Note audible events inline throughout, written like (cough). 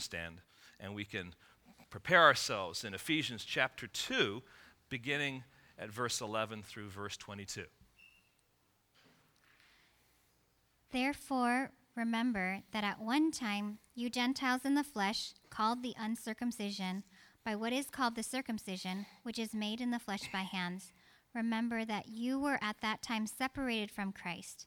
stand and we can prepare ourselves in Ephesians chapter 2, beginning at verse 11 through verse 22. Therefore, remember that at one time you Gentiles in the flesh, called the uncircumcision, by what is called the circumcision, which is made in the flesh by hands, remember that you were at that time separated from Christ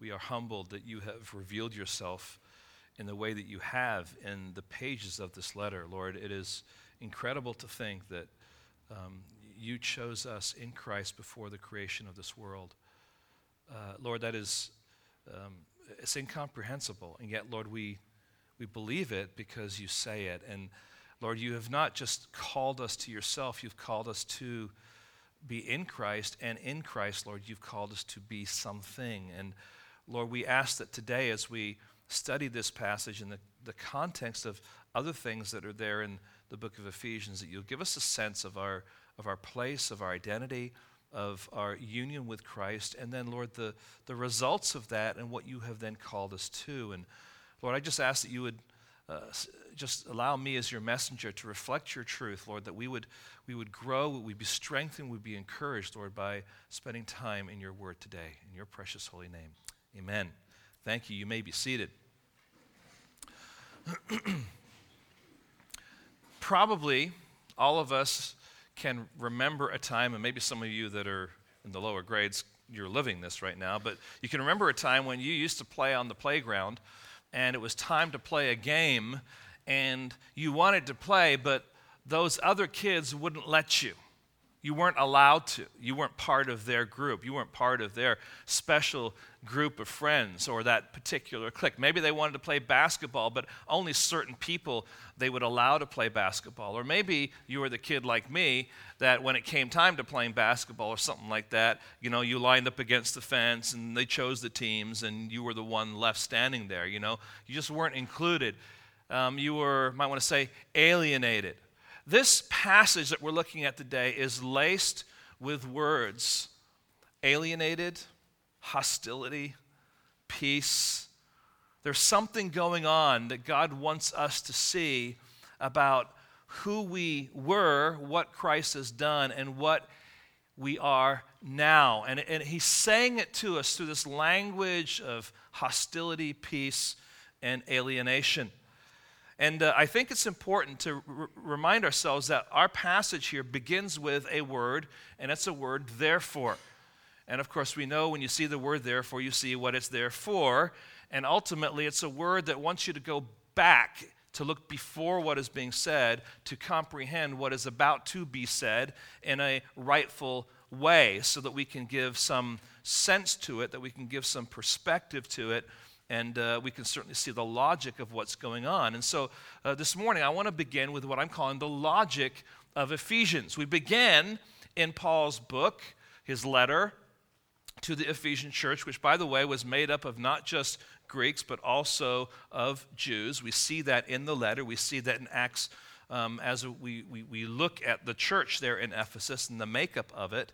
we are humbled that you have revealed yourself in the way that you have in the pages of this letter. Lord, it is incredible to think that um, you chose us in Christ before the creation of this world. Uh, Lord, that is um, it's incomprehensible, and yet, Lord, we we believe it because you say it. And Lord, you have not just called us to yourself; you've called us to be in Christ, and in Christ, Lord, you've called us to be something. And Lord, we ask that today, as we study this passage in the, the context of other things that are there in the book of Ephesians, that you'll give us a sense of our, of our place, of our identity, of our union with Christ, and then, Lord, the, the results of that and what you have then called us to. And Lord, I just ask that you would uh, just allow me as your messenger to reflect your truth, Lord, that we would, we would grow, we'd be strengthened, we'd be encouraged, Lord, by spending time in your word today. In your precious holy name. Amen. Thank you. You may be seated. (clears throat) Probably all of us can remember a time, and maybe some of you that are in the lower grades, you're living this right now, but you can remember a time when you used to play on the playground and it was time to play a game and you wanted to play, but those other kids wouldn't let you. You weren't allowed to. You weren't part of their group. You weren't part of their special group of friends or that particular clique. Maybe they wanted to play basketball, but only certain people they would allow to play basketball. Or maybe you were the kid like me that when it came time to playing basketball or something like that, you know, you lined up against the fence and they chose the teams and you were the one left standing there, you know. You just weren't included. Um, you were, might want to say, alienated. This passage that we're looking at today is laced with words alienated, hostility, peace. There's something going on that God wants us to see about who we were, what Christ has done, and what we are now. And, and he's saying it to us through this language of hostility, peace, and alienation. And uh, I think it's important to r- remind ourselves that our passage here begins with a word, and it's a word, therefore. And of course, we know when you see the word therefore, you see what it's there for. And ultimately, it's a word that wants you to go back to look before what is being said, to comprehend what is about to be said in a rightful way, so that we can give some sense to it, that we can give some perspective to it, and uh, we can certainly see the logic of what's going on. And so uh, this morning, I want to begin with what I'm calling the logic of Ephesians. We begin in Paul's book, his letter to the Ephesian church, which, by the way, was made up of not just Greeks, but also of Jews. We see that in the letter, we see that in Acts um, as we, we, we look at the church there in Ephesus and the makeup of it.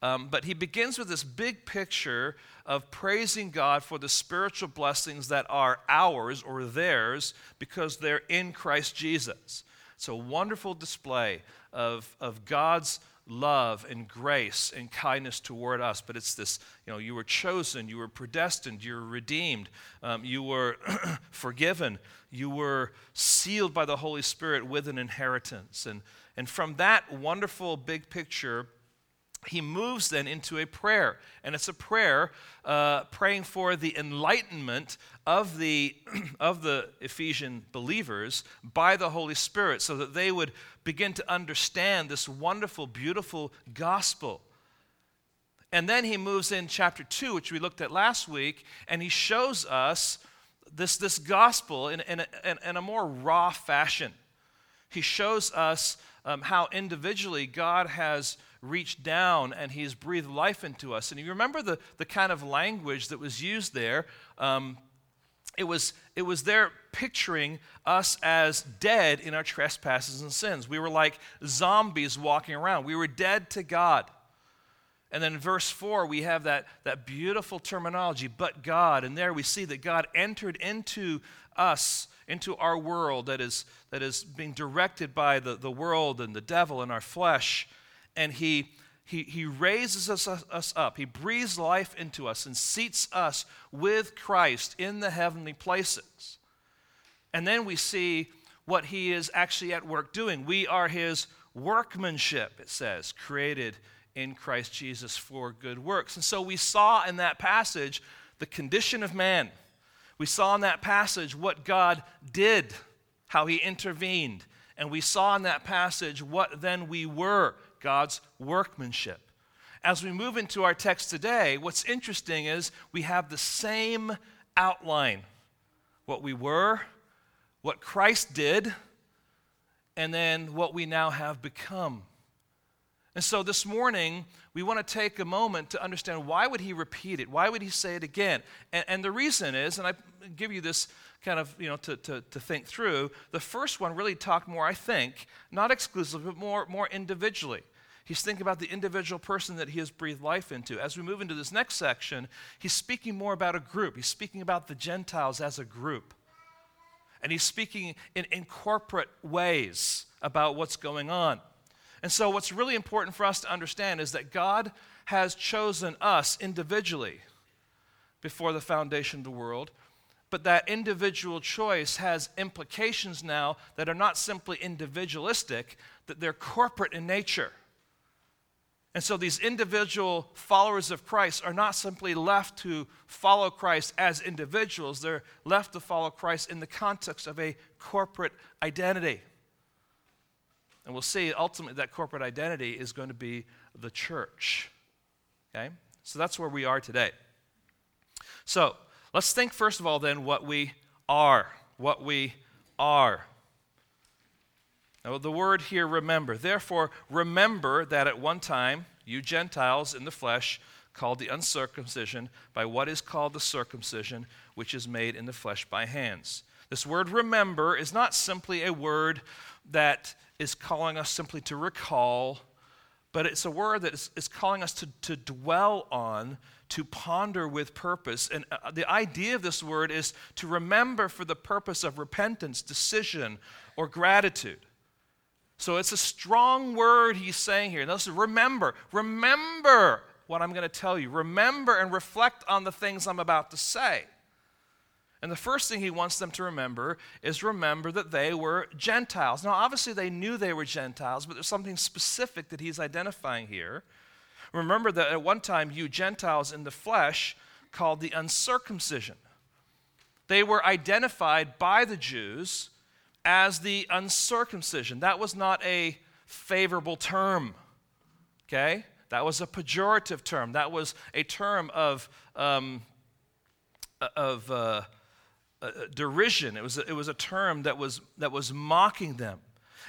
Um, but he begins with this big picture of praising God for the spiritual blessings that are ours or theirs because they're in Christ Jesus. It's a wonderful display of, of God's love and grace and kindness toward us. But it's this you know, you were chosen, you were predestined, you were redeemed, um, you were (clears throat) forgiven, you were sealed by the Holy Spirit with an inheritance. And, and from that wonderful big picture, he moves then into a prayer. And it's a prayer uh, praying for the enlightenment of the, (clears throat) of the Ephesian believers by the Holy Spirit so that they would begin to understand this wonderful, beautiful gospel. And then he moves in chapter 2, which we looked at last week, and he shows us this, this gospel in, in, a, in a more raw fashion. He shows us um, how individually God has reached down and he's breathed life into us. And you remember the, the kind of language that was used there. Um, it was, it was there picturing us as dead in our trespasses and sins. We were like zombies walking around. We were dead to God. And then in verse 4, we have that, that beautiful terminology, but God. And there we see that God entered into us, into our world that is, that is being directed by the, the world and the devil and our flesh and he, he, he raises us, us up. He breathes life into us and seats us with Christ in the heavenly places. And then we see what he is actually at work doing. We are his workmanship, it says, created in Christ Jesus for good works. And so we saw in that passage the condition of man. We saw in that passage what God did, how he intervened. And we saw in that passage what then we were God's workmanship. As we move into our text today, what's interesting is we have the same outline what we were, what Christ did, and then what we now have become. And so this morning, we want to take a moment to understand why would he repeat it? Why would he say it again? And, and the reason is, and I give you this kind of, you know, to, to, to think through. The first one really talked more, I think, not exclusively, but more, more individually. He's thinking about the individual person that he has breathed life into. As we move into this next section, he's speaking more about a group. He's speaking about the Gentiles as a group. And he's speaking in, in corporate ways about what's going on. And so, what's really important for us to understand is that God has chosen us individually before the foundation of the world but that individual choice has implications now that are not simply individualistic, that they're corporate in nature. And so these individual followers of Christ are not simply left to follow Christ as individuals, they're left to follow Christ in the context of a corporate identity. And we'll see ultimately that corporate identity is going to be the church. Okay? So that's where we are today. So, Let's think, first of all, then, what we are. What we are. Now, the word here, remember. Therefore, remember that at one time, you Gentiles in the flesh, called the uncircumcision by what is called the circumcision, which is made in the flesh by hands. This word remember is not simply a word that is calling us simply to recall, but it's a word that is, is calling us to, to dwell on to ponder with purpose. And uh, the idea of this word is to remember for the purpose of repentance, decision, or gratitude. So it's a strong word he's saying here. Remember, remember what I'm going to tell you. Remember and reflect on the things I'm about to say. And the first thing he wants them to remember is remember that they were Gentiles. Now, obviously, they knew they were Gentiles, but there's something specific that he's identifying here. Remember that at one time, you Gentiles in the flesh called the uncircumcision. They were identified by the Jews as the uncircumcision. That was not a favorable term, okay? That was a pejorative term. That was a term of, um, of uh, derision. It was, a, it was a term that was, that was mocking them.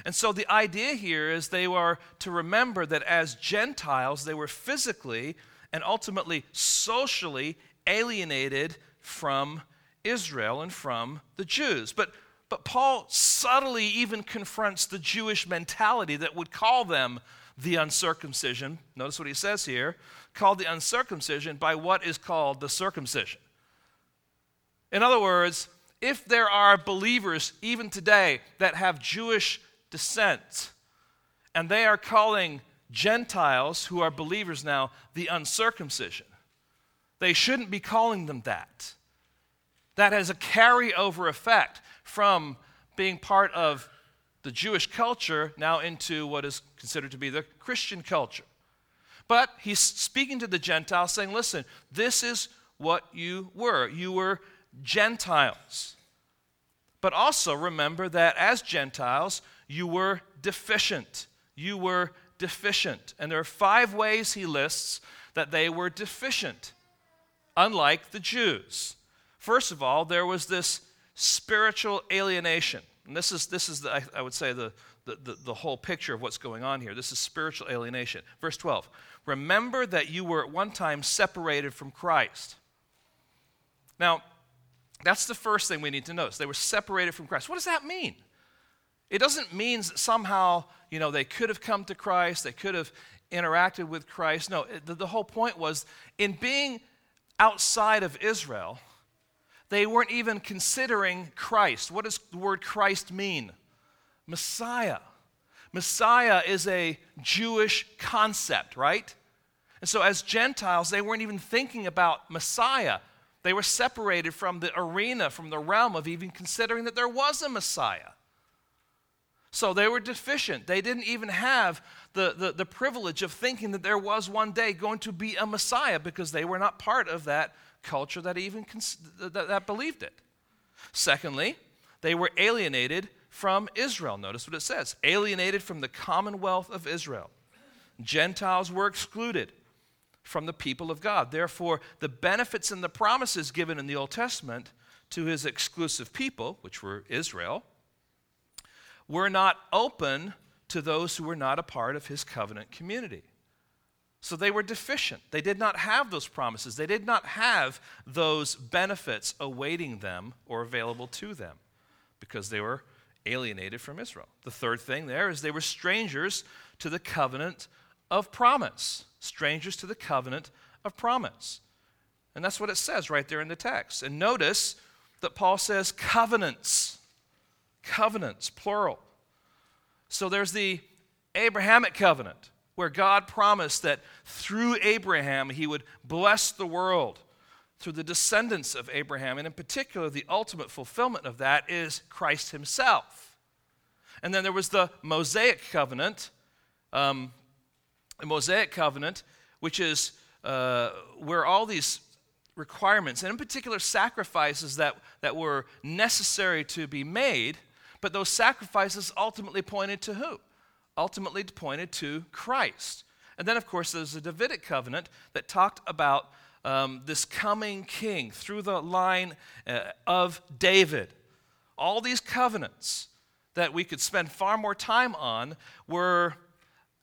And so the idea here is they were to remember that as Gentiles, they were physically and ultimately socially alienated from Israel and from the Jews. But But Paul subtly even confronts the Jewish mentality that would call them the uncircumcision. Notice what he says here called the uncircumcision by what is called the circumcision. In other words, if there are believers even today that have Jewish descent, and they are calling Gentiles who are believers now the uncircumcision, they shouldn't be calling them that. That has a carryover effect from being part of the Jewish culture now into what is considered to be the Christian culture. But he's speaking to the Gentiles, saying, listen, this is what you were. You were Gentiles. But also remember that as Gentiles, you were deficient. You were deficient. And there are five ways he lists that they were deficient, unlike the Jews. First of all, there was this spiritual alienation. And this is, this is the, I, I would say, the, the, the, the whole picture of what's going on here. This is spiritual alienation. Verse 12 Remember that you were at one time separated from Christ. Now, that's the first thing we need to notice. They were separated from Christ. What does that mean? It doesn't mean that somehow, you know, they could have come to Christ, they could have interacted with Christ. No, the, the whole point was in being outside of Israel, they weren't even considering Christ. What does the word Christ mean? Messiah. Messiah is a Jewish concept, right? And so, as Gentiles, they weren't even thinking about Messiah. They were separated from the arena, from the realm of even considering that there was a Messiah. So they were deficient. They didn't even have the, the, the, privilege of thinking that there was one day going to be a Messiah because they were not part of that culture that even cons- that, that believed it. Secondly, they were alienated from Israel. Notice what it says alienated from the commonwealth of Israel. Gentiles were excluded from the people of God. Therefore, the benefits and the promises given in the Old Testament to his exclusive people, which were Israel, were not open to those who were not a part of his covenant community. So they were deficient. They did not have those promises. They did not have those benefits awaiting them or available to them because they were alienated from Israel. The third thing there is they were strangers to the covenant of promise. Strangers to the covenant of promise. And that's what it says right there in the text. And notice that Paul says covenants. Covenants, plural. So there's the Abrahamic covenant where God promised that through Abraham he would bless the world through the descendants of Abraham. And in particular, the ultimate fulfillment of that is Christ himself. And then there was the Mosaic covenant, um, the Mosaic covenant, which is uh, where all these requirements, and in particular sacrifices that, that were necessary to be made, but those sacrifices ultimately pointed to who? ultimately pointed to Christ. And then, of course, there's the Davidic covenant that talked about um, this coming king through the line uh, of David. All these covenants that we could spend far more time on were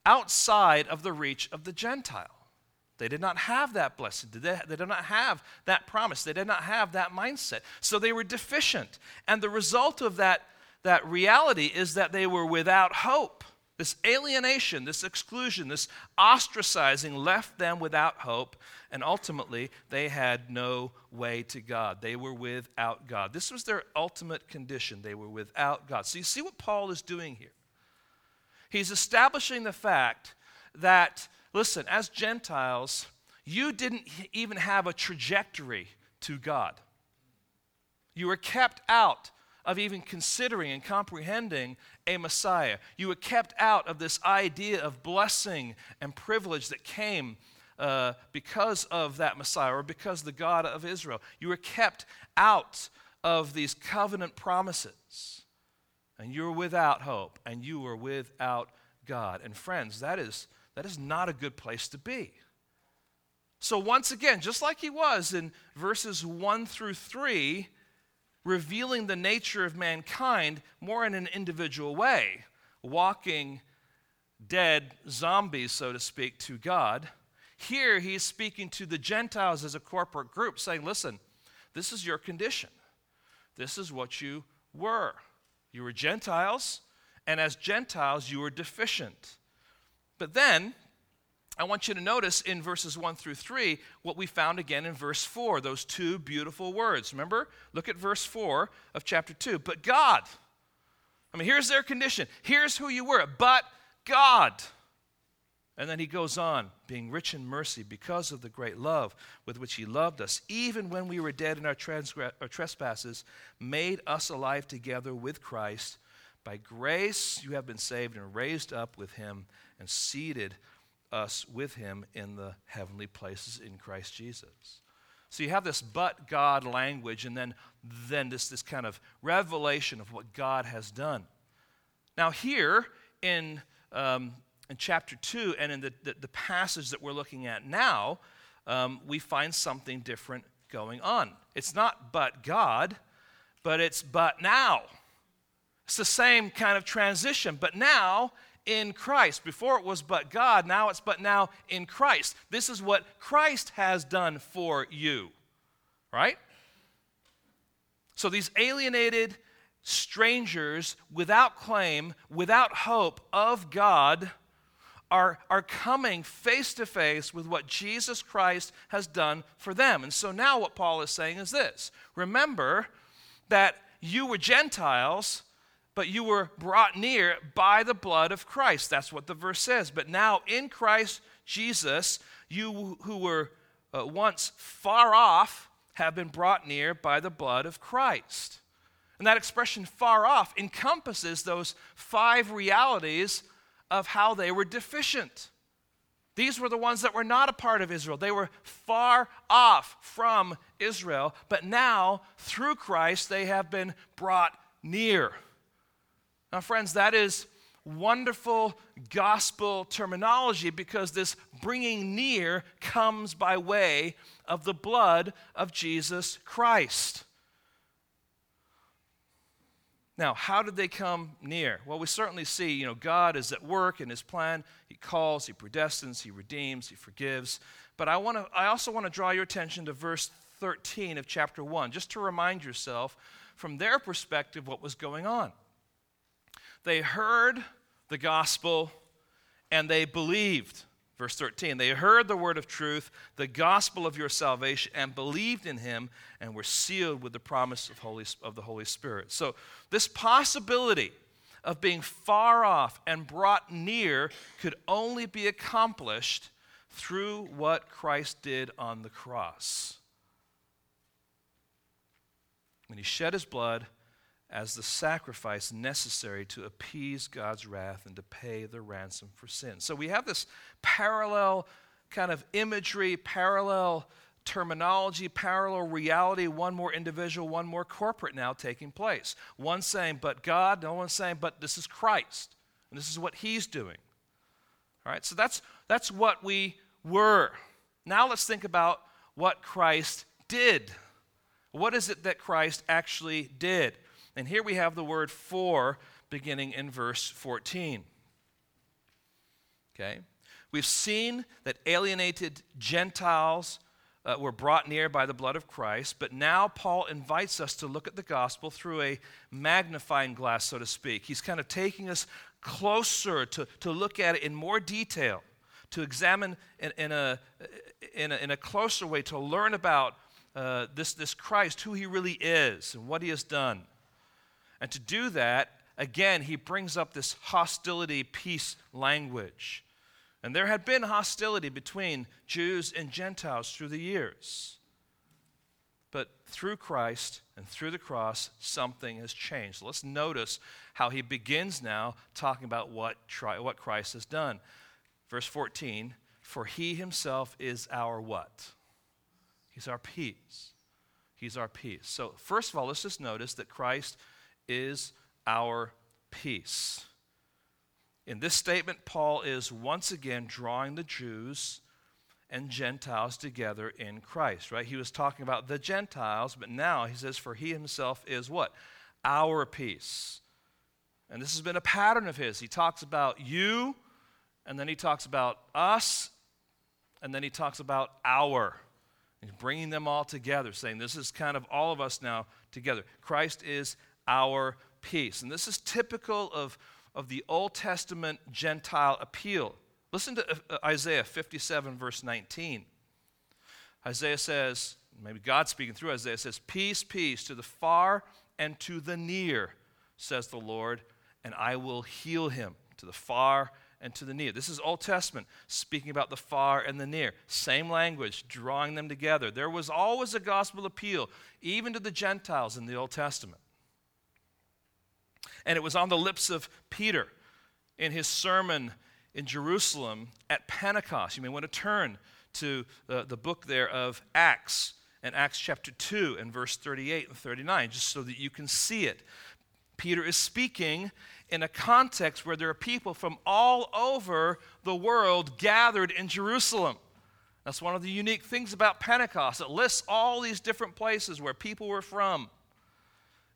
outside of the reach of the Gentile. They did not have that blessing. They, they did not have that promise. They did not have that mindset. So they were deficient. And the result of that, that reality is that they were without hope. This alienation, this exclusion, this ostracizing left them without hope, and ultimately they had no way to God. They were without God. This was their ultimate condition. They were without God. So you see what Paul is doing here? He's establishing the fact that, listen, as Gentiles, you didn't even have a trajectory to God. You were kept out of even considering and comprehending a Messiah. You were kept out of this idea of blessing and privilege that came uh, because of that Messiah or because the God of Israel. You were kept out of these covenant promises. And you were without hope and you were without God. And friends, that is, that is not a good place to be. So, once again, just like he was in verses 1 through 3, revealing the nature of mankind more in an individual way, walking dead zombies, so to speak, to God. Here he's speaking to the Gentiles as a corporate group, saying, Listen, this is your condition. This is what you were. You were Gentiles, and as Gentiles, you were deficient. But then, I want you to notice in verses 1 through 3 what we found again in verse 4, those two beautiful words. Remember? Look at verse 4 of chapter 2. But God. I mean, here's their condition. Here's who you were. But God. And then he goes on, being rich in mercy because of the great love with which he loved us, even when we were dead in our, our trespasses, made us alive together with Christ. By grace you have been saved and raised up with him and seated us with him in the heavenly places in Christ Jesus. So you have this but God language, and then, then this, this kind of revelation of what God has done. Now, here in um, in chapter 2 and in the, the, the passage that we're looking at now, um, we find something different going on. It's not but God, but it's but now. It's the same kind of transition, but now in Christ. Before it was but God, now it's but now in Christ. This is what Christ has done for you, right? So these alienated strangers without claim, without hope of God, are, are coming face to face with what Jesus Christ has done for them. And so now what Paul is saying is this remember that you were Gentiles, but you were brought near by the blood of Christ. That's what the verse says. But now in Christ Jesus, you who were uh, once far off have been brought near by the blood of Christ. And that expression far off encompasses those five realities of how they were deficient. These were the ones that were not a part of Israel. They were far off from Israel, but now, through Christ, they have been brought near. Now, friends, that is wonderful gospel terminology because this bringing near comes by way of the blood of Jesus Christ. Now, how did they come near? Well, we certainly see, you know, God is at work in his plan. He calls, he predestines, he redeems, he forgives. But I want to I also want to draw your attention to verse 13 of chapter 1 just to remind yourself from their perspective what was going on. They heard the gospel and they believed. Verse 13, they heard the word of truth, the gospel of your salvation, and believed in him, and were sealed with the promise of, Holy, of the Holy Spirit. So, this possibility of being far off and brought near could only be accomplished through what Christ did on the cross. When he shed his blood as the sacrifice necessary to appease God's wrath and to pay the ransom for sin. So we have this parallel kind of imagery, parallel terminology, parallel reality, one more individual, one more corporate now taking place. One saying, but God, no one saying, but this is Christ. And this is what he's doing. All right, so that's, that's what we were. Now let's think about what Christ did. What is it that Christ actually did? And here we have the word for beginning in verse 14. Okay? We've seen that alienated Gentiles uh, were brought near by the blood of Christ, but now Paul invites us to look at the gospel through a magnifying glass, so to speak. He's kind of taking us closer to, to look at it in more detail, to examine in, in, a, in, a, in a closer way, to learn about uh, this, this Christ, who he really is, and what he has done. And to do that, again, he brings up this hostility peace language. And there had been hostility between Jews and Gentiles through the years. But through Christ and through the cross, something has changed. Let's notice how he begins now talking about what, what Christ has done. Verse 14 For he himself is our what? He's our peace. He's our peace. So, first of all, let's just notice that Christ is our peace. In this statement, Paul is once again drawing the Jews and Gentiles together in Christ, right? He was talking about the Gentiles, but now he says, For he himself is what? Our peace. And this has been a pattern of his. He talks about you, and then he talks about us, and then he talks about our. He's bringing them all together, saying, This is kind of all of us now together. Christ is our peace. And this is typical of, of the Old Testament Gentile appeal. Listen to uh, Isaiah 57, verse 19. Isaiah says, maybe God speaking through Isaiah says, Peace, peace to the far and to the near, says the Lord, and I will heal him to the far and to the near. This is Old Testament, speaking about the far and the near. Same language, drawing them together. There was always a gospel appeal, even to the Gentiles in the Old Testament. And it was on the lips of Peter in his sermon in Jerusalem at Pentecost. You may want to turn to the, the book there of Acts and Acts chapter 2 and verse 38 and 39, just so that you can see it. Peter is speaking in a context where there are people from all over the world gathered in Jerusalem. That's one of the unique things about Pentecost. It lists all these different places where people were from.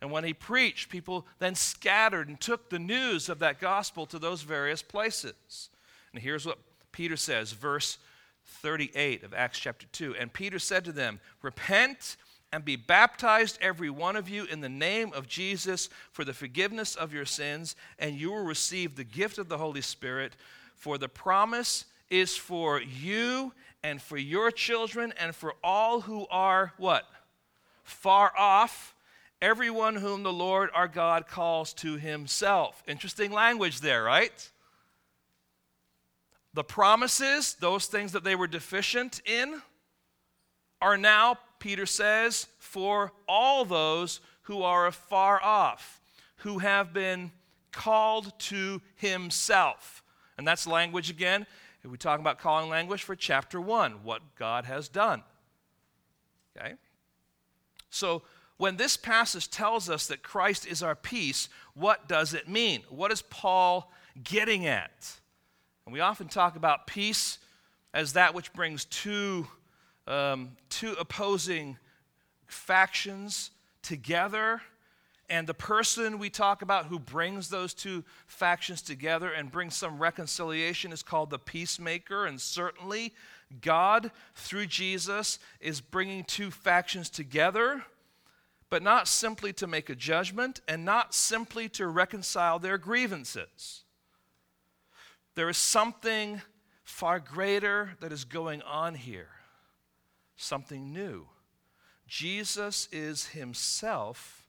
And when he preached, people then scattered and took the news of that gospel to those various places. And here's what Peter says, verse 38 of Acts chapter 2. And Peter said to them, Repent and be baptized, every one of you, in the name of Jesus for the forgiveness of your sins, and you will receive the gift of the Holy Spirit. For the promise is for you and for your children and for all who are what? Far off, everyone whom the Lord our God calls to himself. Interesting language there, right? The promises, those things that they were deficient in, are now, Peter says, for all those who are afar off, who have been called to himself. And that's language again. We talk about calling language for chapter 1, what God has done. Okay? So, when this passage tells us that Christ is our peace, what does it mean? What is Paul getting at? And we often talk about peace as that which brings two um, two opposing factions together. And the person we talk about who brings those two factions together and brings some reconciliation is called the peacemaker. And certainly, God, through Jesus, is bringing two factions together, but not simply to make a judgment and not simply to reconcile their grievances. There is something far greater that is going on here something new. Jesus is himself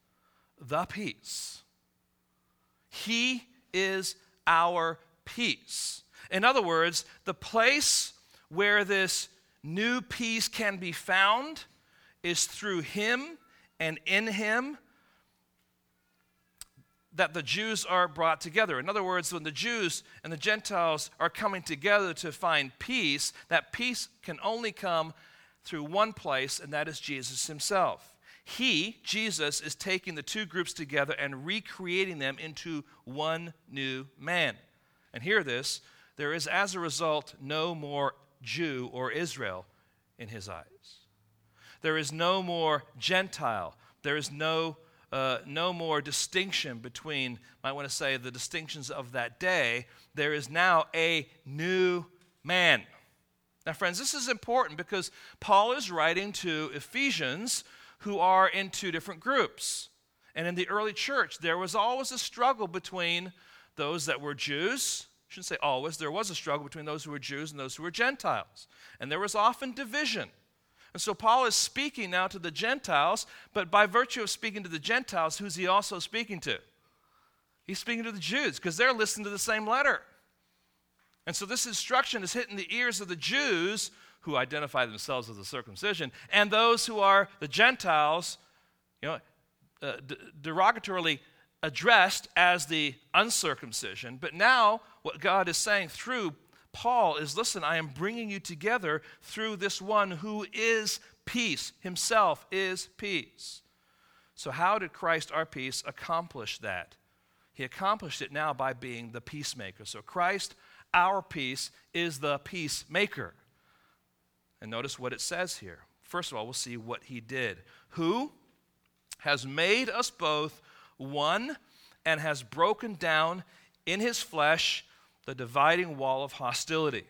the peace. He is our peace. In other words, the place where this new peace can be found is through him and in him that the Jews are brought together. In other words, when the Jews and the Gentiles are coming together to find peace, that peace can only come through one place, and that is Jesus himself. He, Jesus, is taking the two groups together and recreating them into one new man. And hear this there is, as a result, no more Jew or Israel in his eyes. There is no more Gentile. There is no, uh, no more distinction between, I want to say, the distinctions of that day. There is now a new man. Now, friends, this is important because Paul is writing to Ephesians who are in two different groups. And in the early church, there was always a struggle between those that were Jews. I shouldn't say always, there was a struggle between those who were Jews and those who were Gentiles. And there was often division. And so Paul is speaking now to the Gentiles, but by virtue of speaking to the Gentiles, who's he also speaking to? He's speaking to the Jews because they're listening to the same letter. And so this instruction is hitting the ears of the Jews who identify themselves as the circumcision and those who are the Gentiles, you know, uh, d- derogatorily addressed as the uncircumcision. But now, what God is saying through Paul is listen, I am bringing you together through this one who is peace, himself is peace. So, how did Christ, our peace, accomplish that? He accomplished it now by being the peacemaker. So, Christ, our peace is the peacemaker. And notice what it says here. First of all, we'll see what he did. Who has made us both one and has broken down in his flesh the dividing wall of hostility.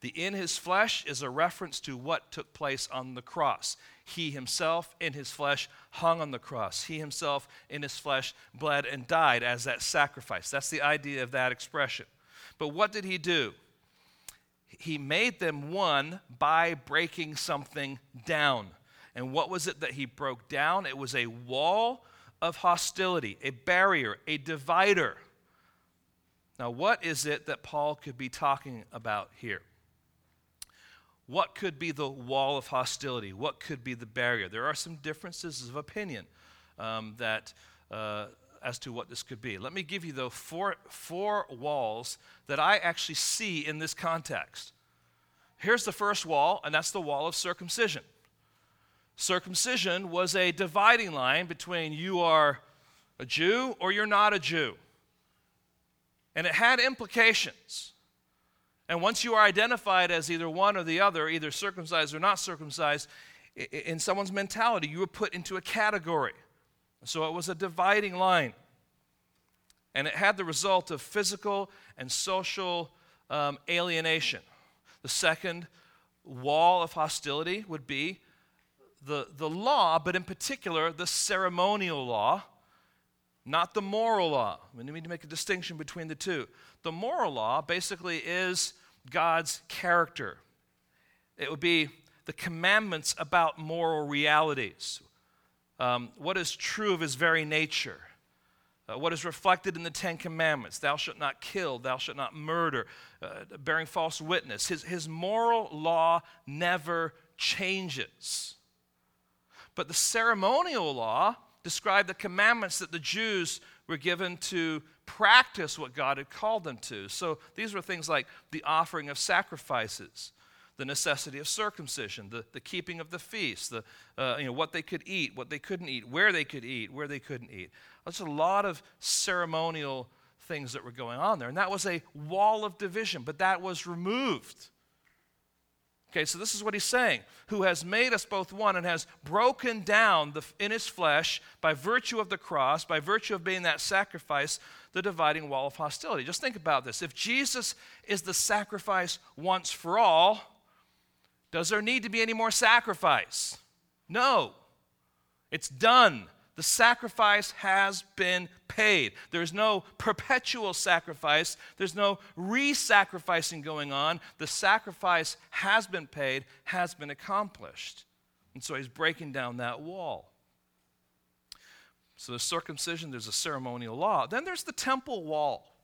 The in his flesh is a reference to what took place on the cross. He himself, in his flesh, hung on the cross. He himself, in his flesh, bled and died as that sacrifice. That's the idea of that expression. But what did he do? He made them one by breaking something down. And what was it that he broke down? It was a wall of hostility, a barrier, a divider. Now, what is it that Paul could be talking about here? What could be the wall of hostility? What could be the barrier? There are some differences of opinion um, that, uh, as to what this could be. Let me give you, though, four, four walls that I actually see in this context. Here's the first wall, and that's the wall of circumcision. Circumcision was a dividing line between you are a Jew or you're not a Jew. And it had implications. And once you are identified as either one or the other, either circumcised or not circumcised, in someone's mentality, you were put into a category. So it was a dividing line. And it had the result of physical and social um, alienation. The second wall of hostility would be the, the law, but in particular, the ceremonial law, not the moral law. We need to make a distinction between the two. The moral law basically is God's character, it would be the commandments about moral realities, um, what is true of his very nature. Uh, what is reflected in the Ten Commandments thou shalt not kill, thou shalt not murder, uh, bearing false witness. His, his moral law never changes. But the ceremonial law described the commandments that the Jews were given to practice what God had called them to. So these were things like the offering of sacrifices, the necessity of circumcision, the, the keeping of the feast, the, uh, you know, what they could eat, what they couldn't eat, where they could eat, where they couldn't eat. There's a lot of ceremonial things that were going on there. And that was a wall of division, but that was removed Okay, so this is what he's saying who has made us both one and has broken down the, in his flesh by virtue of the cross, by virtue of being that sacrifice, the dividing wall of hostility. Just think about this. If Jesus is the sacrifice once for all, does there need to be any more sacrifice? No. It's done. The sacrifice has been paid. There's no perpetual sacrifice, there's no re sacrificing going on. The sacrifice has been paid, has been accomplished. And so he's breaking down that wall. So there's circumcision, there's a ceremonial law. Then there's the temple wall.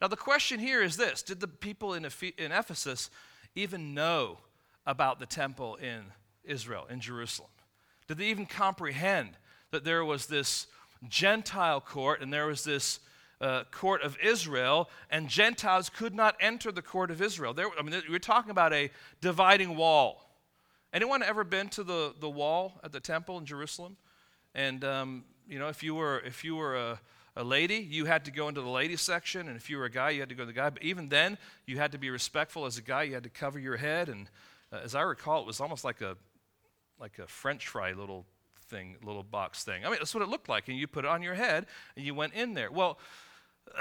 Now, the question here is this Did the people in, Ephesus even know about the temple in Israel, in Jerusalem? Did they even comprehend that there was this Gentile court and there was this uh, court of Israel, and Gentiles could not enter the court of Israel. There, I mean, we're talking about a dividing wall. Anyone ever been to the, the wall at the temple in Jerusalem? And um, you know, if you were if you were a, a lady, you had to go into the ladies section, and if you were a guy, you had to go to the guy. But even then, you had to be respectful as a guy. You had to cover your head, and uh, as I recall, it was almost like a like a French fry little thing, little box thing. I mean, that's what it looked like. And you put it on your head and you went in there. Well, (clears throat)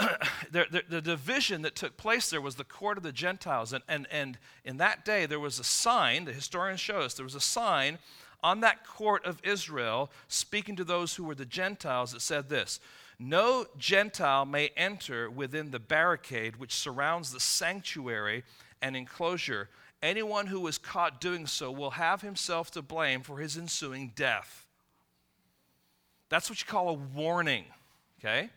the, the, the, division that took place there was the court of the Gentiles. And, and, and in that day, there was a sign, the historians show us, there was a sign on that court of Israel speaking to those who were the Gentiles that said this No Gentile may enter within the barricade which surrounds the sanctuary and enclosure. Anyone who is caught doing so will have himself to blame for his ensuing death. That's what you call a warning, okay?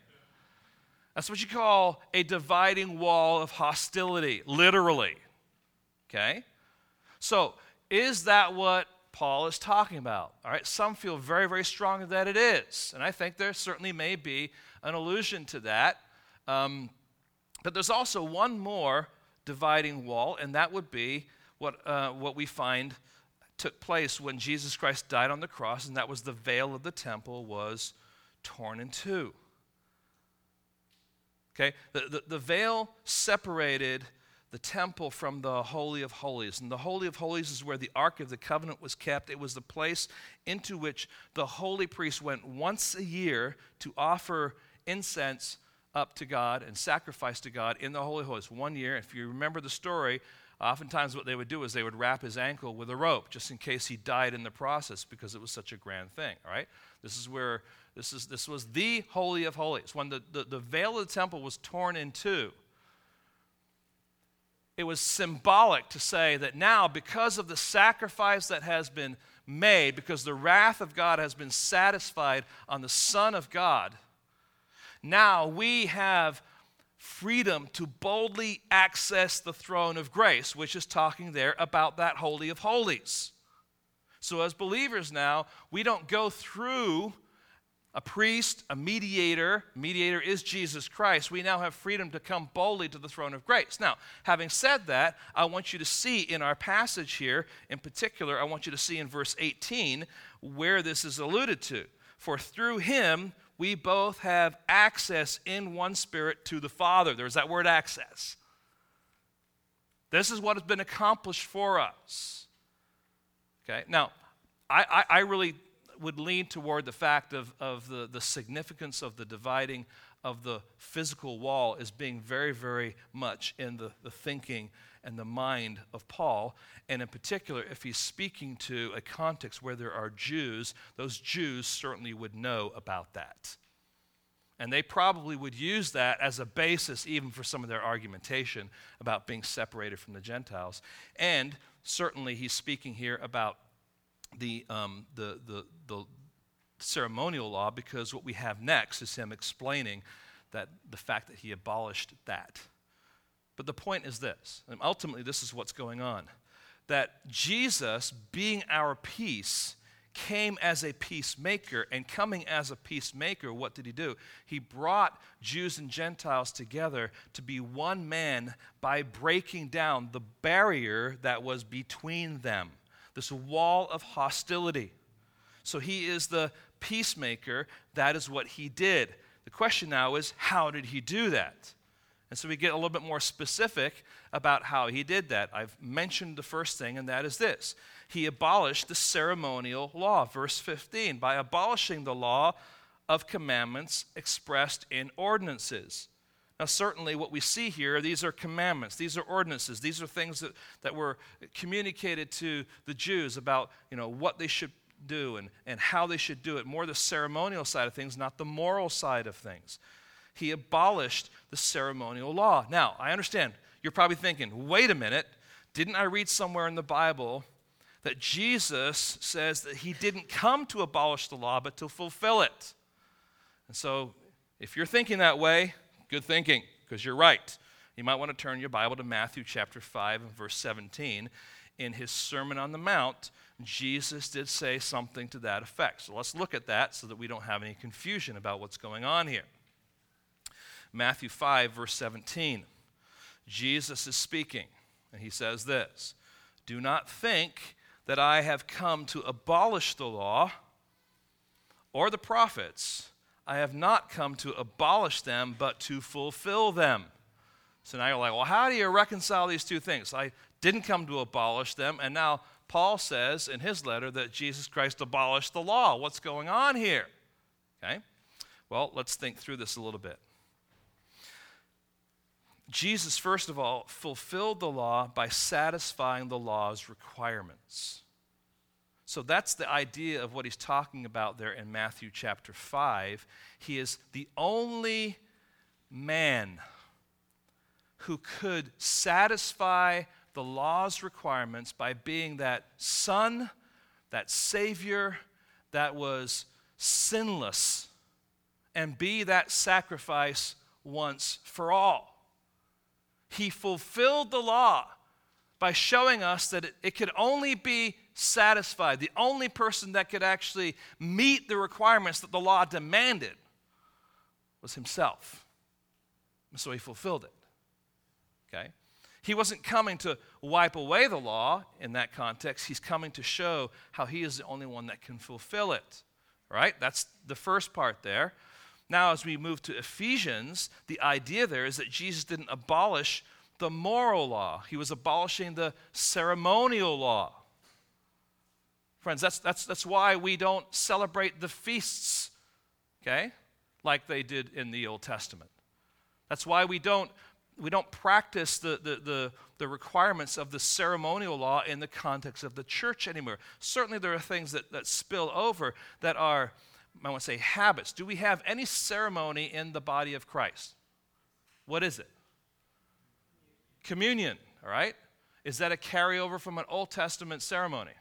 That's what you call a dividing wall of hostility, literally, okay? So, is that what Paul is talking about? All right, some feel very, very strongly that it is. And I think there certainly may be an allusion to that. Um, but there's also one more dividing wall, and that would be what, uh, what we find took place when Jesus Christ died on the cross, and that was the veil of the temple was torn in two. Okay? The, the, the, veil separated the temple from the Holy of Holies. And the Holy of Holies is where the Ark of the Covenant was kept. It was the place into which the holy priest went once a year to offer incense up to God and sacrifice to God in the Holy Holies one year. If you remember the story, oftentimes what they would do is they would wrap his ankle with a rope just in case he died in the process because it was such a grand thing, all right? This is where this is this was the holy of holies. When the, the, the veil of the temple was torn in two, it was symbolic to say that now, because of the sacrifice that has been made, because the wrath of God has been satisfied on the Son of God, now we have freedom to boldly access the throne of grace, which is talking there about that Holy of Holies. So, as believers now, we don't go through a priest, a mediator. Mediator is Jesus Christ. We now have freedom to come boldly to the throne of grace. Now, having said that, I want you to see in our passage here, in particular, I want you to see in verse 18 where this is alluded to. For through him we both have access in one spirit to the Father. There's that word access. This is what has been accomplished for us. Okay, now, I, I, I really would lean toward the fact of, of the, the significance of the dividing of the physical wall as being very, very much in the, the thinking and the mind of Paul. And in particular, if he's speaking to a context where there are Jews, those Jews certainly would know about that. And they probably would use that as a basis even for some of their argumentation about being separated from the Gentiles. And certainly, he's speaking here about the, um, the, the, the ceremonial law because what we have next is him explaining that the fact that he abolished that. But the point is this, and ultimately, this is what's going on that Jesus, being our peace, came as a peacemaker, and coming as a peacemaker, what did he do? He brought Jews and Gentiles together to be one man by breaking down the barrier that was between them this wall of hostility. So he is the peacemaker. That is what he did. The question now is, how did he do that? And so we get a little bit more specific about how he did that. I've mentioned the first thing, and that is this He abolished the ceremonial law. Verse 15 by abolishing the law of commandments expressed in ordinances. Now, certainly, what we see here, these are commandments, these are ordinances, these are things that, that were communicated to the Jews about you know, what they should do and, and how they should do it. More the ceremonial side of things, not the moral side of things. He abolished the ceremonial law. Now, I understand. You're probably thinking, wait a minute, didn't I read somewhere in the Bible that Jesus says that he didn't come to abolish the law, but to fulfill it? And so, if you're thinking that way, Good thinking, because you're right. You might want to turn your Bible to Matthew chapter 5 and verse 17. In his Sermon on the Mount, Jesus did say something to that effect. So let's look at that so that we don't have any confusion about what's going on here. Matthew 5, verse 17. Jesus is speaking, and he says this Do not think that I have come to abolish the law or the prophets. I have not come to abolish them, but to fulfill them. So now you're like, well, how do you reconcile these two things? I didn't come to abolish them, and now Paul says in his letter that Jesus Christ abolished the law. What's going on here? Okay? Well, let's think through this a little bit. Jesus, first of all, fulfilled the law by satisfying the law's requirements. So that's the idea of what he's talking about there in Matthew chapter 5. He is the only man who could satisfy the law's requirements by being that son, that savior that was sinless, and be that sacrifice once for all. He fulfilled the law by showing us that it, it could only be satisfied. The only person that could actually meet the requirements that the law demanded was himself. And so he fulfilled it. Okay? He wasn't coming to wipe away the law in that context. He's coming to show how he is the only one that can fulfill it. Right? That's the first part there. Now, as we move to Ephesians, the idea there is that Jesus didn't abolish the moral law, he was abolishing the ceremonial law. Friends, that's, that's, that's why we don't celebrate the feasts, okay, like they did in the Old Testament. That's why we don't, we don't practice the, the, the, the requirements of the ceremonial law in the context of the church anymore. Certainly, there are things that, that spill over that are, I want to say, habits. Do we have any ceremony in the body of Christ? What is it? Communion, all right? Is that a carryover from an Old Testament ceremony?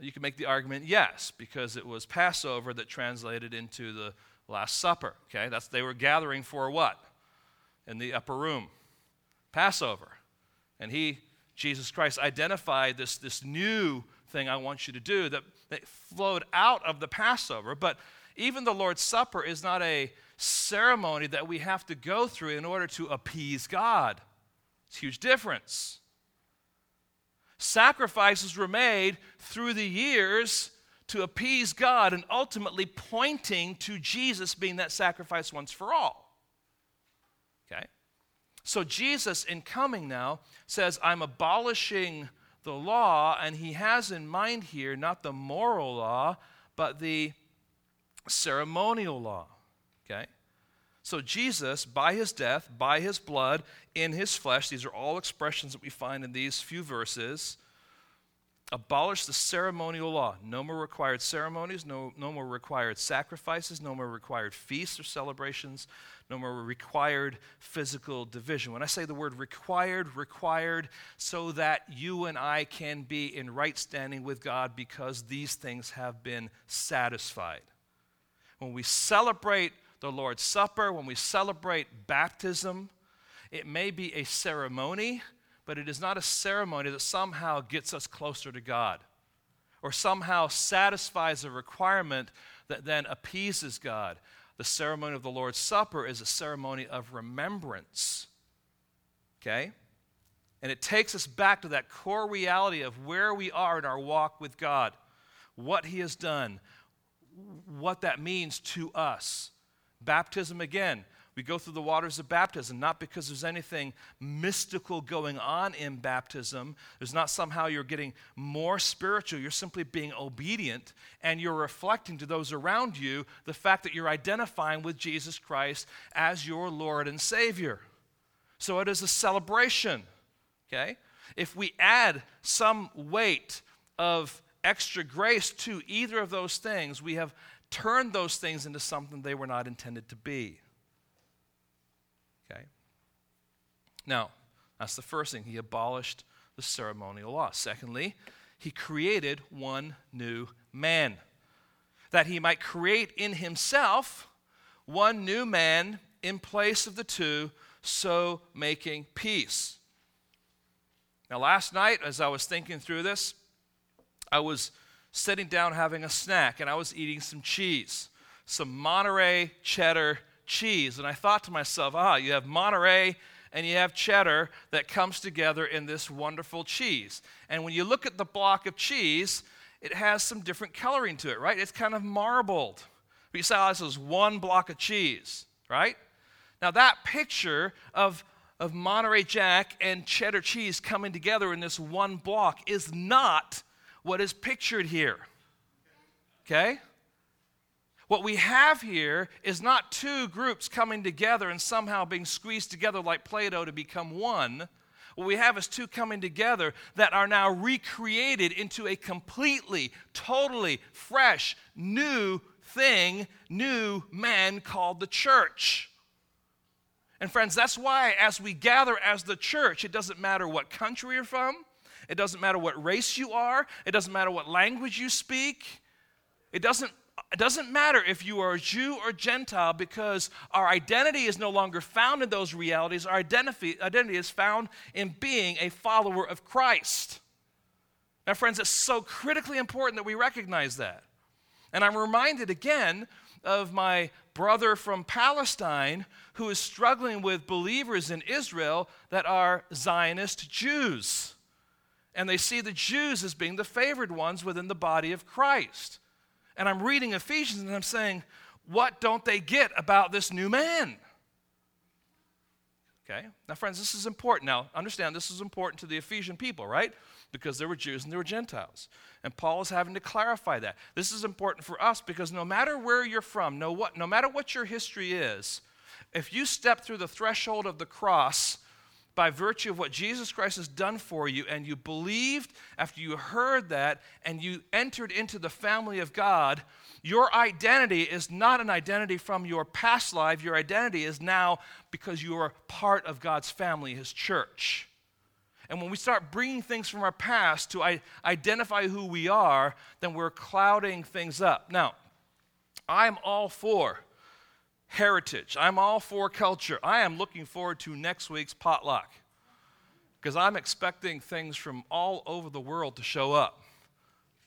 You can make the argument yes, because it was Passover that translated into the Last Supper. Okay, that's they were gathering for what? In the upper room. Passover. And he, Jesus Christ, identified this, this new thing I want you to do that, that flowed out of the Passover. But even the Lord's Supper is not a ceremony that we have to go through in order to appease God. It's a huge difference. Sacrifices were made through the years to appease God and ultimately pointing to Jesus being that sacrifice once for all. Okay? So Jesus, in coming now, says, I'm abolishing the law, and he has in mind here not the moral law, but the ceremonial law. Okay? So, Jesus, by his death, by his blood, in his flesh, these are all expressions that we find in these few verses, abolished the ceremonial law. No more required ceremonies, no, no more required sacrifices, no more required feasts or celebrations, no more required physical division. When I say the word required, required so that you and I can be in right standing with God because these things have been satisfied. When we celebrate the Lord's Supper, when we celebrate baptism, it may be a ceremony, but it is not a ceremony that somehow gets us closer to God or somehow satisfies a requirement that then appeases God. The ceremony of the Lord's Supper is a ceremony of remembrance. Okay? And it takes us back to that core reality of where we are in our walk with God, what He has done, what that means to us. Baptism, again, we go through the waters of baptism, not because there's anything mystical going on in baptism. There's not somehow you're getting more spiritual. You're simply being obedient and you're reflecting to those around you the fact that you're identifying with Jesus Christ as your Lord and Savior. So it is a celebration, okay? If we add some weight of extra grace to either of those things, we have turned those things into something they were not intended to be. Okay? Now, that's the first thing. He abolished the ceremonial law. Secondly, he created one new man, that he might create in himself one new man in place of the two, so making peace. Now, last night, as I was thinking through this, I was sitting down having a snack and I was eating some cheese, some Monterey cheddar cheese. And I thought to myself, ah, you have Monterey and you have cheddar that comes together in this wonderful cheese. And when you look at the block of cheese, it has some different coloring to it, right? It's kind of marbled. But you say, oh, this is one block of cheese, right? Now, that picture of, of Monterey Jack and cheddar cheese coming together in this one block is not what is pictured here. Okay? What we have here is not two groups coming together and somehow being squeezed together like Play-Doh become one. What we have is two coming together that are now recreated into a completely, totally fresh, new thing, new man called the church. And friends, that's why as we gather as the church, it doesn't matter what country you're from, it doesn't matter what race you are. It doesn't matter what language you speak. It doesn't, it doesn't matter if you are a Jew or Gentile because our identity is no longer found in those realities. Our identity, identity is found in being a follower of Christ. Now, friends, it's so critically important that we recognize that. And I'm reminded again of my brother from Palestine who is struggling with believers in Israel that are Zionist Jews and they see the Jews as being the favored ones within the body of Christ. And I'm reading Ephesians and I'm saying, what don't they get about this new man? Okay? Now, friends, this is important. Now, understand this is important to the Ephesian people, right? Because there were Jews and there were Gentiles. And Paul is having to clarify that. This is important for us because no matter where you're from, no, what, no matter what your history is, If you step through the threshold of the cross by virtue of what Jesus Christ has done for you, and you believed after you heard that, and you entered into the family of God, your identity is not an identity from your past life. Your identity is now because you are part of God's family, His church. And when we start bringing things from our past to identify who we are, then we're clouding things up. Now, I'm all for heritage. I'm all for culture. I am looking forward to next week's potluck because I'm expecting things from all over the world to show up.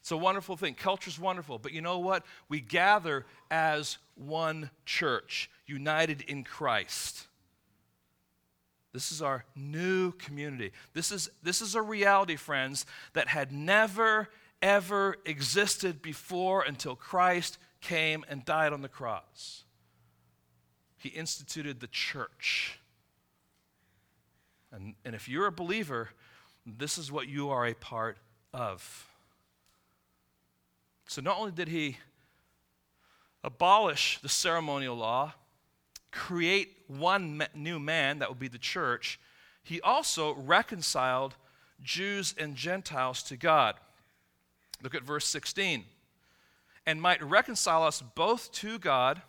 It's a wonderful thing. Culture's wonderful. But you know what? We gather as one church, united in Christ. This is our new community. This is, this is a reality, friends, that had never, ever existed before until Christ came and died on the cross. He instituted the church. And, and if you're a believer, this is what you are a part of. So not only did he abolish the ceremonial law, create one new man, that would be the church, he also reconciled Jews and Gentiles to God. Look at verse 16. And might reconcile us both to God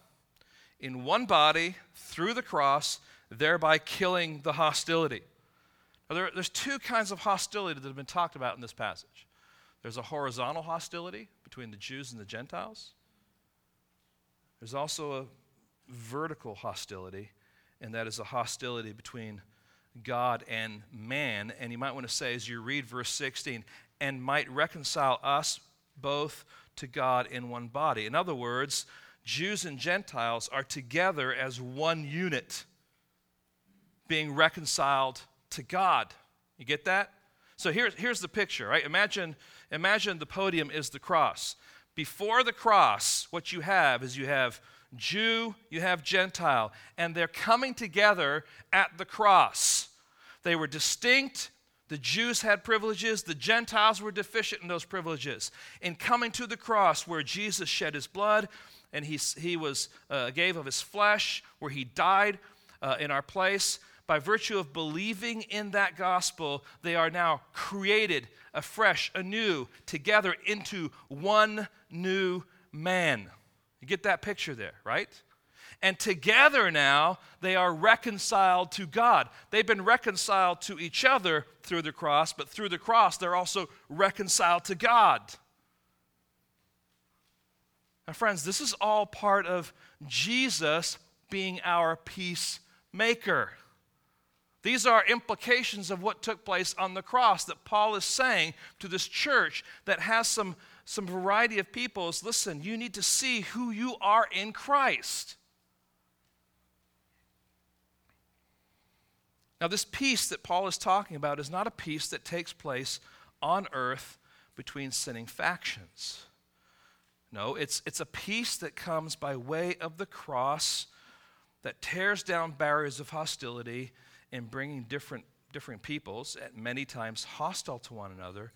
in one body through the cross, thereby killing the hostility. Now, there, there's two kinds of hostility that have been talked about in this passage there's a horizontal hostility between the Jews and the Gentiles, there's also a vertical hostility, and that is a hostility between God and man. And you might want to say, as you read verse 16, and might reconcile us both to God in one body. In other words, Jews and Gentiles are together as one unit, being reconciled to God. You get that? So here's, here's the picture, right? Imagine, imagine the podium is the cross. Before the cross, what you have is you have Jew, you have Gentile, and they're coming together at the cross. They were distinct. The Jews had privileges, the Gentiles were deficient in those privileges. In coming to the cross, where Jesus shed his blood and he, he was, uh, gave of his flesh, where he died uh, in our place, by virtue of believing in that gospel, they are now created afresh, anew, together into one new man. You get that picture there, right? And together now, they are reconciled to God. They've been reconciled to each other through the cross, but through the cross, they're also reconciled to God. Now, friends, this is all part of Jesus being our peacemaker. These are implications of what took place on the cross that Paul is saying to this church that has some, some variety of peoples. listen, you need to see who you are in Christ. Now, this peace that Paul is talking about is not a peace that takes place on earth between sinning factions. No, it's, it's a peace that comes by way of the cross that tears down barriers of hostility in bringing different, different peoples, at many times hostile to one another,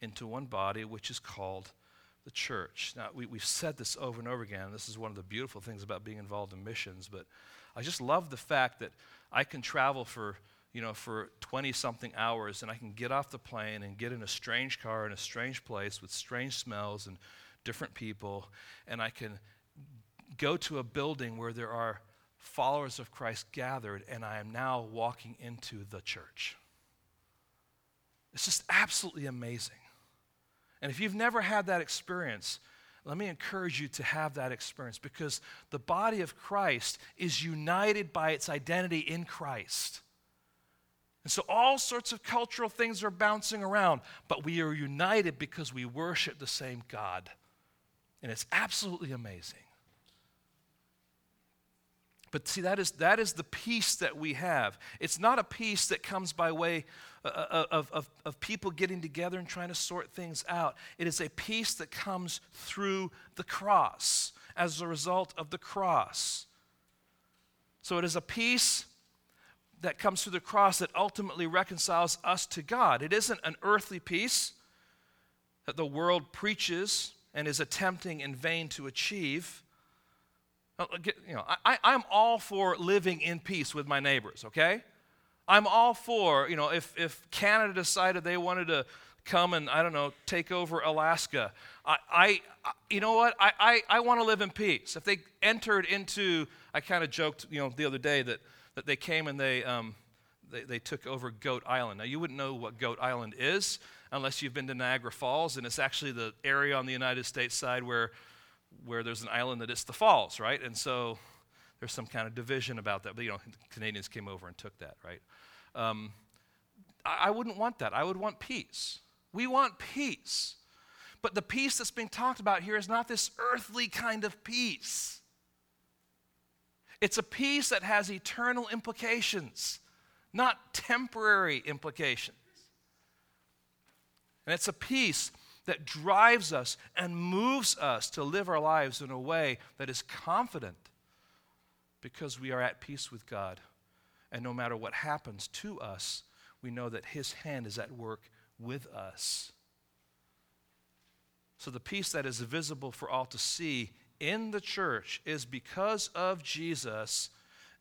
into one body, which is called the church. Now, we, we've said this over and over again. This is one of the beautiful things about being involved in missions, but I just love the fact that I can travel for, you know, for 20 something hours and I can get off the plane and get in a strange car in a strange place with strange smells and different people, and I can go to a building where there are followers of Christ gathered, and I am now walking into the church. It's just absolutely amazing. And if you've never had that experience, let me encourage you to have that experience because the body of Christ is united by its identity in Christ. And so all sorts of cultural things are bouncing around, but we are united because we worship the same God. And it's absolutely amazing. But see, that is, that is the peace that we have. It's not a peace that comes by way uh, uh, of, of, of people getting together and trying to sort things out. It is a peace that comes through the cross, as a result of the cross. So it is a peace that comes through the cross that ultimately reconciles us to God. It isn't an earthly peace that the world preaches and is attempting in vain to achieve. You know, I, I'm all for living in peace with my neighbors, okay? I'm all for, you know, if, if Canada decided they wanted to come and, I don't know, take over Alaska, I, I you know what? I, I, I want to live in peace. If they entered into, I kind of joked, you know, the other day that, that they came and they, um, they, they took over Goat Island. Now, you wouldn't know what Goat Island is unless you've been to Niagara Falls, and it's actually the area on the United States side where where there's an island that it's the falls, right? And so there's some kind of division about that. But, you know, Canadians came over and took that, right? Um, I, I wouldn't want that. I would want peace. We want peace. But the peace that's being talked about here is not this earthly kind of peace. It's a peace that has eternal implications, not temporary implications. And it's a peace that drives us and moves us to live our lives in a way that is confident because we are at peace with God. And no matter what happens to us, we know that His hand is at work with us. So the peace that is visible for all to see in the church is because of Jesus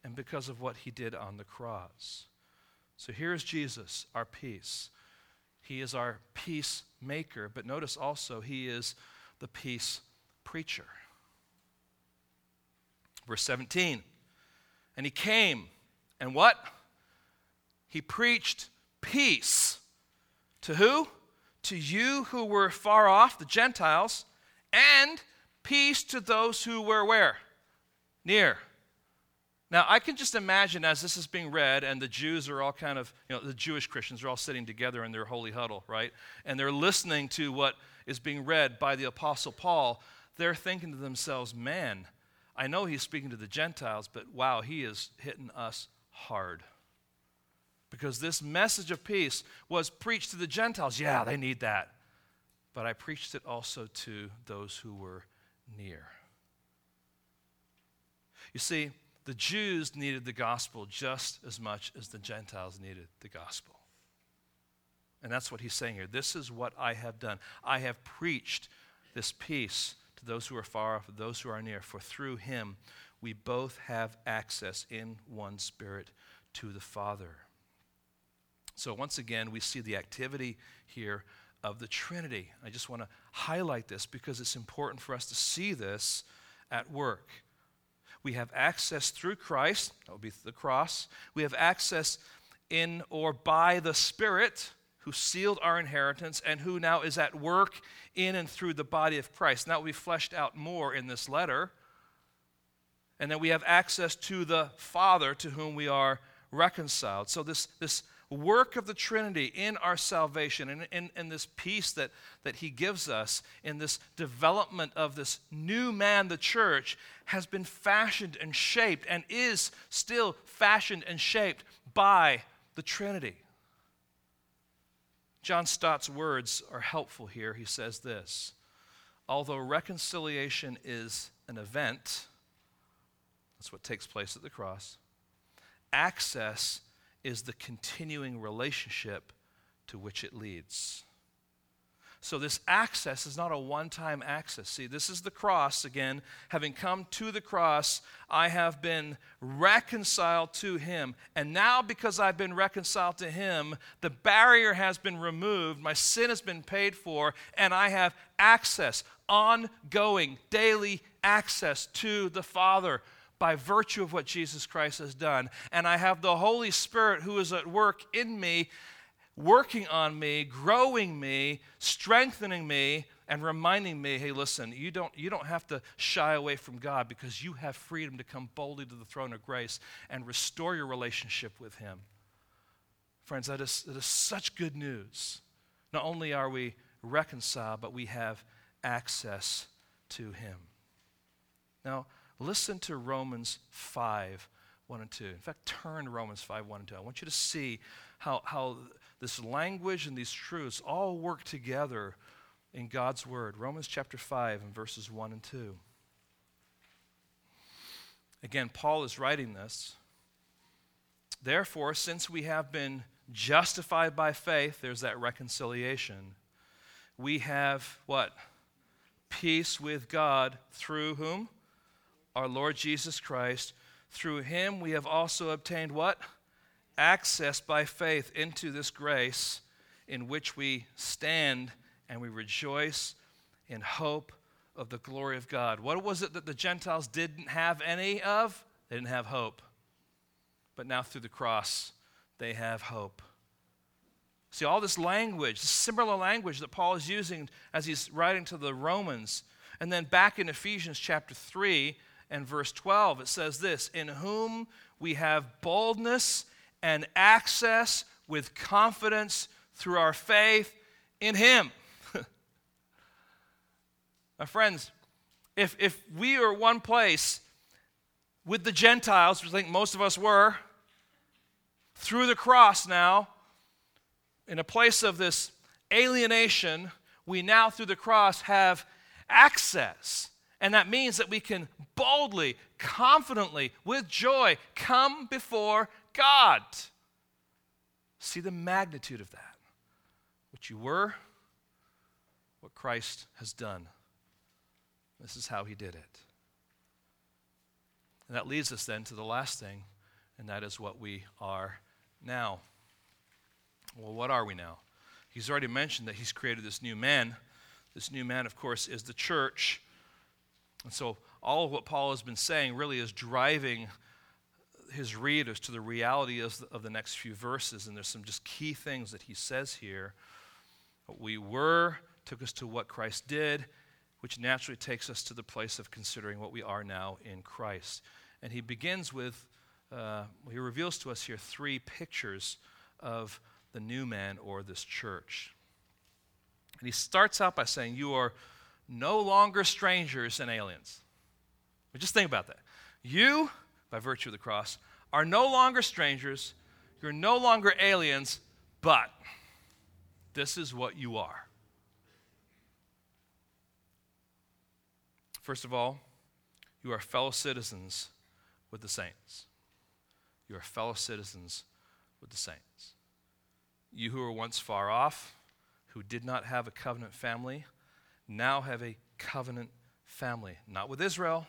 and because of what He did on the cross. So here's Jesus, our peace. He is our peacemaker, but notice also he is the peace preacher. Verse 17. And he came, and what? He preached peace. To who? To you who were far off, the Gentiles, and peace to those who were where? Near. Now, I can just imagine as this is being read, and the Jews are all kind of, you know, the Jewish Christians are all sitting together in their holy huddle, right? And they're listening to what is being read by the Apostle Paul. They're thinking to themselves, man, I know he's speaking to the Gentiles, but wow, he is hitting us hard. Because this message of peace was preached to the Gentiles. Yeah, they need that. But I preached it also to those who were near. You see, the Jews needed the gospel just as much as the Gentiles needed the gospel. And that's what he's saying here. This is what I have done. I have preached this peace to those who are far off, those who are near, for through him we both have access in one spirit to the Father. So, once again, we see the activity here of the Trinity. I just want to highlight this because it's important for us to see this at work. We have access through Christ, that would be the cross. We have access in or by the Spirit who sealed our inheritance and who now is at work in and through the body of Christ. Will be fleshed out more in this letter. And then we have access to the Father to whom we are reconciled. So, this, this work of the Trinity in our salvation and in, in, this peace that, that He gives us, in this development of this new man, the church, has been fashioned and shaped and is still fashioned and shaped by the Trinity. John Stott's words are helpful here. He says this Although reconciliation is an event, that's what takes place at the cross, access is the continuing relationship to which it leads. So, this access is not a one time access. See, this is the cross again. Having come to the cross, I have been reconciled to Him. And now, because I've been reconciled to Him, the barrier has been removed, my sin has been paid for, and I have access, ongoing, daily access to the Father by virtue of what Jesus Christ has done. And I have the Holy Spirit who is at work in me, working on me, growing me, strengthening me, and reminding me hey, listen, you don't, you don't have to shy away from God because you have freedom to come boldly to the throne of grace and restore your relationship with Him. Friends, that is, that is such good news. Not only are we reconciled, but we have access to Him. Now, Listen to Romans 5, 1 and 2. In fact, turn to Romans 5, 1 and 2. I want you to see how, how this language and these truths all work together in God's Word. Romans chapter 5 and verses 1 and 2. Again, Paul is writing this. Therefore, since we have been justified by faith, there's that reconciliation. We have what? Peace with God through whom? Our Lord Jesus Christ. Through him we have also obtained what? Access by faith into this grace in which we stand and we rejoice in hope of the glory of God. What was it that the Gentiles didn't have any of? They didn't have hope. But now through the cross, they have hope. See, all this language, this similar language that Paul is using as he's writing to the Romans. And then back in Ephesians chapter 3 and verse 12, it says this In whom we have boldness and access with confidence through our faith in him. (laughs) My friends, if, if we are one place with the Gentiles, which I think most of us were, through the cross now, in a place of this alienation, we now through the cross have access. And that means that we can boldly, confidently, with joy, come before God. See the magnitude of that. What you were, what Christ has done. This is how he did it. And that leads us then to the last thing, and that is what we are now. Well, what are we now? He's already mentioned that he's created this new man. This new man, of course, is the church. And so all of what Paul has been saying really is driving his readers to the reality of the, of the next few verses. And there's some just key things that he says here. What we were took us to what Christ did, which naturally takes us to the place of considering what we are now in Christ. And he begins with, uh, he reveals to us here three pictures of the new man or this church. And he starts out by saying, You are no longer strangers and aliens. But just think about that. You, by virtue of the cross, are no longer strangers, you're no longer aliens, but this is what you are. First of all, you are fellow citizens with the saints. You are fellow citizens with the saints. You who were once far off, who did not have a covenant family, now have a covenant family, not with Israel,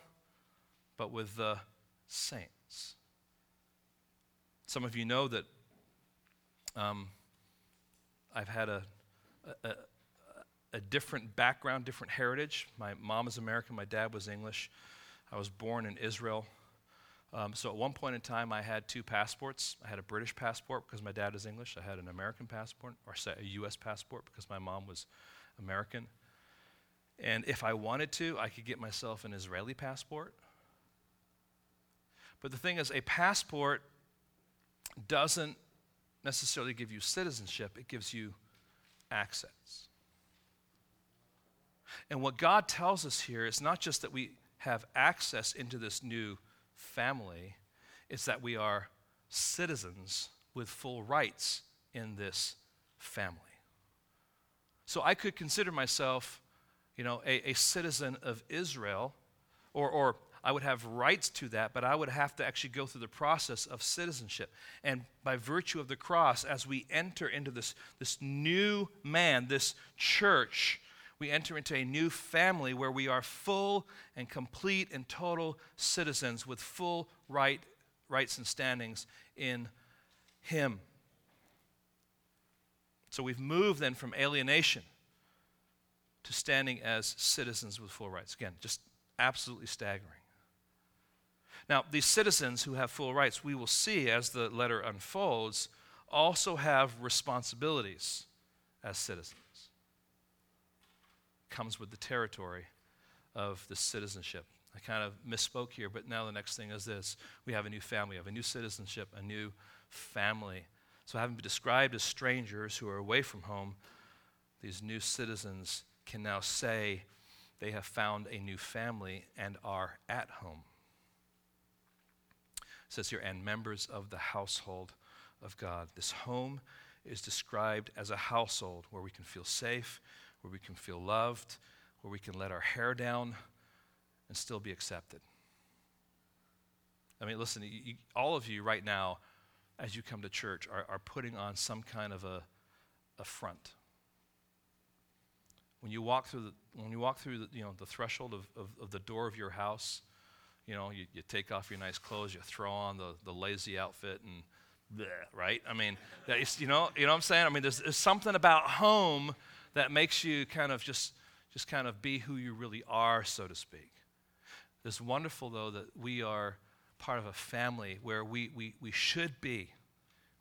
but with the saints. Some of you know that um, I've had a, a, a, different background, different heritage. My mom is American, my dad was English. I was born in Israel. Um, so at one point in time, I had two passports. I had a British passport because my dad is English. I had an American passport, or say a U.S. passport because my mom was American. And if I wanted to, I could get myself an Israeli passport. But the thing is, a passport doesn't necessarily give you citizenship, it gives you access. And what God tells us here is not just that we have access into this new family, it's that we are citizens with full rights in this family. So I could consider myself, you know, a, a citizen of Israel, or, or I would have rights to that, but I would have to actually go through the process of citizenship. And by virtue of the cross, as we enter into this, this new man, this church, we enter into a new family where we are full and complete and total citizens with full right, rights and standings in Him. So we've moved then from alienation to standing as citizens with full rights. Again, just absolutely staggering. Now, these citizens who have full rights, we will see as the letter unfolds, also have responsibilities as citizens comes with the territory of the citizenship. I kind of misspoke here, but now the next thing is this we have a new family, we have a new citizenship, a new family. So, having been described as strangers who are away from home, these new citizens can now say they have found a new family and are at home. It says here, and members of the household of God. This home is described as a household where we can feel safe, where we can feel loved, where we can let our hair down and still be accepted. I mean, listen, you, all of you right now, as you come to church, are, are putting on some kind of a, a front. When you walk through the, when you walk through the, you know, the threshold of, of, of the door of your house, You know, you, you take off your nice clothes, you throw on the, the lazy outfit, and bleh, right? I mean, you know, you know what I'm saying? I mean, there's, there's something about home that makes you kind of just, just kind of be who you really are, so to speak. It's wonderful, though, that we are part of a family where we, we, we should be.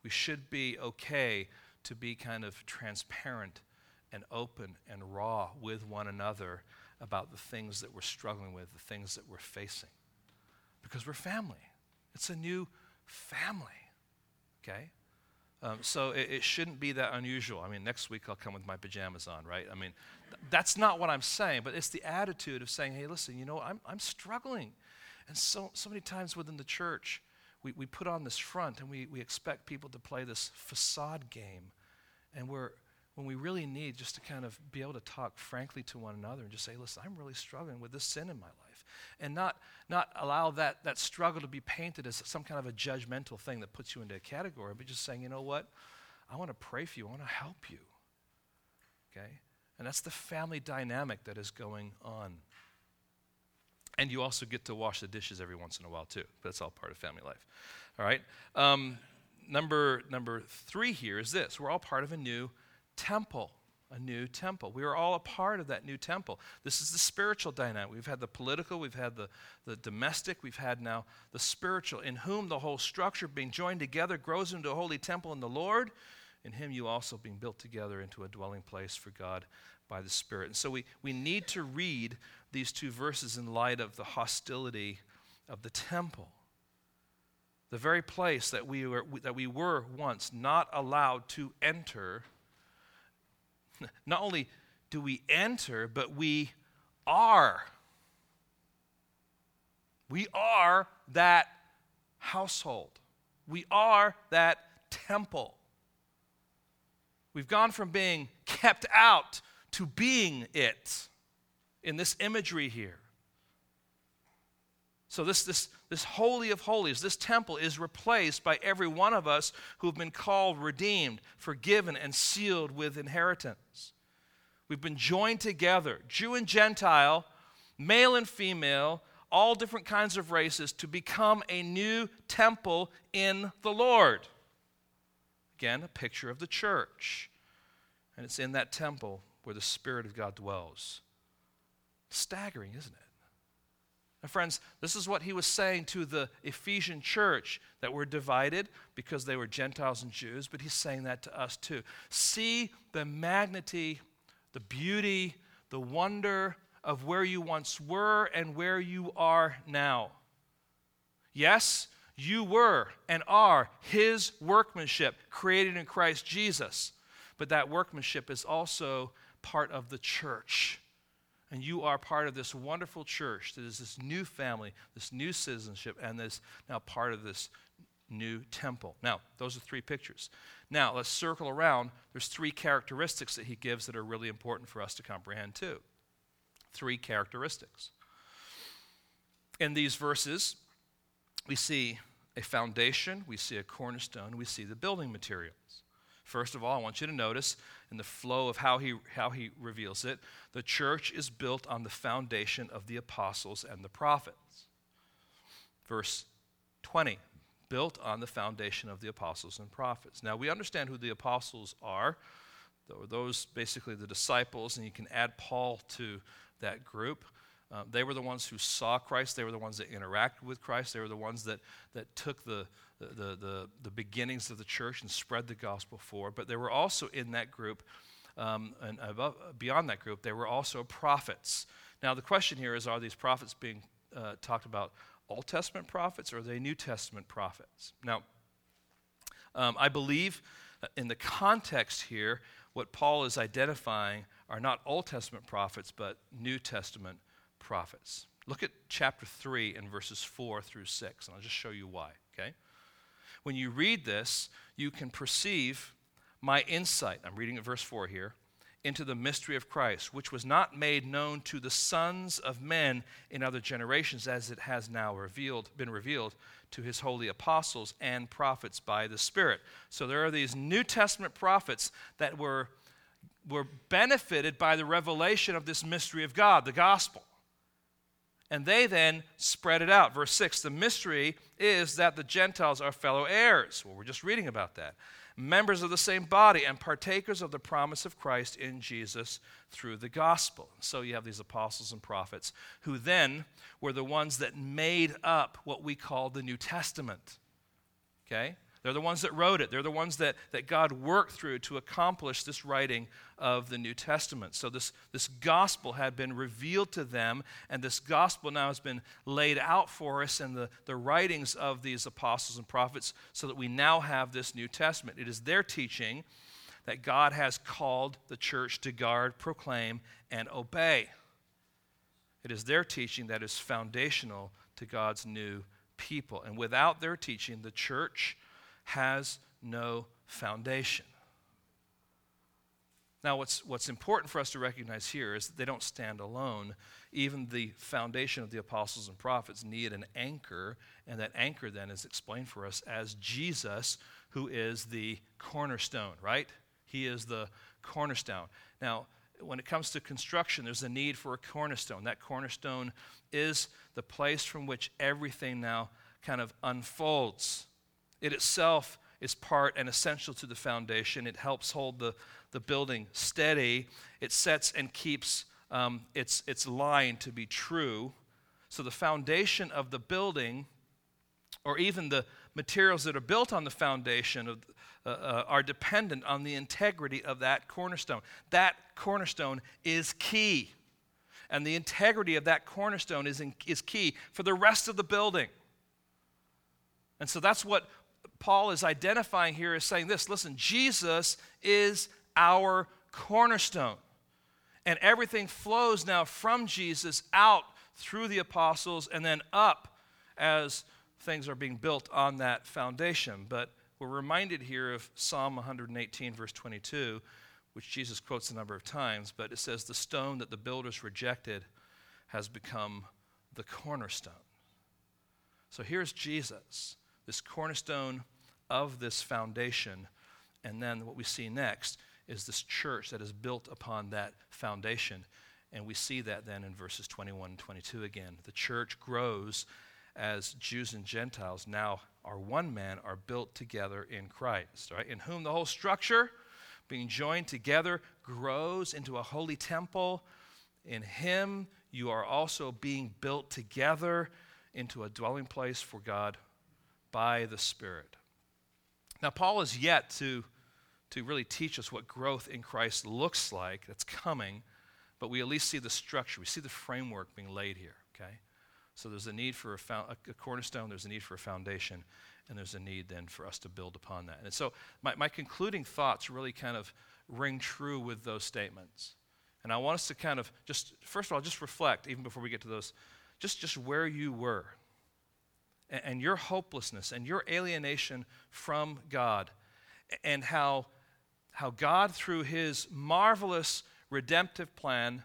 We should be okay to be kind of transparent and open and raw with one another about the things that we're struggling with, the things that we're facing. Because we're family. It's a new family. Okay? Um, so it, it, shouldn't be that unusual. I mean, next week I'll come with my pajamas on, right? I mean, th- that's not what I'm saying, but it's the attitude of saying, hey, listen, you know, I'm, I'm struggling. And so, so many times within the church, we, we put on this front and we, we expect people to play this facade game. And we're, when we really need just to kind of be able to talk frankly to one another and just say, listen, I'm really struggling with this sin in my life. And not, not allow that, that struggle to be painted as some kind of a judgmental thing that puts you into a category, but just saying, you know what? I want to pray for you, I want to help you. Okay? And that's the family dynamic that is going on. And you also get to wash the dishes every once in a while, too. That's all part of family life. All right? Um, number, number three here is this we're all part of a new temple. A new temple. We are all a part of that new temple. This is the spiritual dynamic. We've had the political, we've had the, the domestic, we've had now the spiritual, in whom the whole structure being joined together grows into a holy temple in the Lord. In him you also being built together into a dwelling place for God by the Spirit. And so we, we need to read these two verses in light of the hostility of the temple. The very place that we were, that we were once not allowed to enter. (laughs) Not only do we enter, but we are. We are that household. We are that temple. We've gone from being kept out to being it in this imagery here. So, this, this, this Holy of Holies, this temple, is replaced by every one of us who've been called, redeemed, forgiven, and sealed with inheritance. We've been joined together, Jew and Gentile, male and female, all different kinds of races, to become a new temple in the Lord. Again, a picture of the church. And it's in that temple where the Spirit of God dwells. Staggering, isn't it? Now, friends, this is what he was saying to the Ephesian church that were divided because they were Gentiles and Jews, but he's saying that to us too. See the magnitude, the beauty, the wonder of where you once were and where you are now. Yes, you were and are his workmanship created in Christ Jesus, but that workmanship is also part of the church. And you are part of this wonderful church that is this new family, this new citizenship, and this now part of this new temple. Now, those are three pictures. Now, let's circle around. There's three characteristics that he gives that are really important for us to comprehend, too. Three characteristics. In these verses, we see a foundation, we see a cornerstone, we see the building materials. First of all, I want you to notice in the flow of how he, how he reveals it, the church is built on the foundation of the apostles and the prophets. Verse 20, built on the foundation of the apostles and prophets. Now, we understand who the apostles are. Those basically the disciples, and you can add Paul to that group. Uh, they were the ones who saw Christ. They were the ones that interacted with Christ. They were the ones that, that took the, the, the, the beginnings of the church and spread the gospel forward. But there were also in that group, um, and above, beyond that group, there were also prophets. Now, the question here is are these prophets being uh, talked about Old Testament prophets or are they New Testament prophets? Now, um, I believe in the context here, what Paul is identifying are not Old Testament prophets, but New Testament prophets. Look at chapter 3 and verses 4 through 6, and I'll just show you why, okay? When you read this, you can perceive my insight. I'm reading at verse 4 here into the mystery of Christ, which was not made known to the sons of men in other generations, as it has now revealed, been revealed to his holy apostles and prophets by the Spirit. So there are these New Testament prophets that were, were benefited by the revelation of this mystery of God, the gospel. And they then spread it out. Verse 6 the mystery is that the Gentiles are fellow heirs. Well, we're just reading about that. Members of the same body and partakers of the promise of Christ in Jesus through the gospel. So you have these apostles and prophets who then were the ones that made up what we call the New Testament. Okay? They're the ones that wrote it. They're the ones that, that God worked through to accomplish this writing of the New Testament. So, this, this gospel had been revealed to them, and this gospel now has been laid out for us in the, the writings of these apostles and prophets, so that we now have this New Testament. It is their teaching that God has called the church to guard, proclaim, and obey. It is their teaching that is foundational to God's new people. And without their teaching, the church has no foundation. Now, what's, what's important for us to recognize here is that they don't stand alone. Even the foundation of the apostles and prophets need an anchor, and that anchor then is explained for us as Jesus, who is the cornerstone, right? He is the cornerstone. Now, when it comes to construction, there's a need for a cornerstone. That cornerstone is the place from which everything now kind of unfolds. It itself is part and essential to the foundation. It helps hold the, the building steady. It sets and keeps um, its, its line to be true. So the foundation of the building, or even the materials that are built on the foundation of, uh, uh, are dependent on the integrity of that cornerstone. That cornerstone is key. And the integrity of that cornerstone is, in, is key for the rest of the building. And so that's what Paul is identifying here is saying this listen, Jesus is our cornerstone. And everything flows now from Jesus out through the apostles and then up as things are being built on that foundation. But we're reminded here of Psalm 118, verse 22, which Jesus quotes a number of times, but it says, The stone that the builders rejected has become the cornerstone. So here's Jesus, this cornerstone of this foundation. And then what we see next is this church that is built upon that foundation. And we see that then in verses 21 and 22 again. The church grows as Jews and Gentiles now are one man, are built together in Christ, right? In whom the whole structure, being joined together, grows into a holy temple. In him you are also being built together into a dwelling place for God by the Spirit. Now, Paul is yet to, to really teach us what growth in Christ looks like. That's coming, but we at least see the structure. We see the framework being laid here, okay? So there's a need for a, fo- a cornerstone, there's a need for a foundation, and there's a need then for us to build upon that. And so my, my concluding thoughts really kind of ring true with those statements. And I want us to kind of just, first of all, just reflect, even before we get to those, just, just where you were and your hopelessness and your alienation from God, and how, how God, through his marvelous redemptive plan,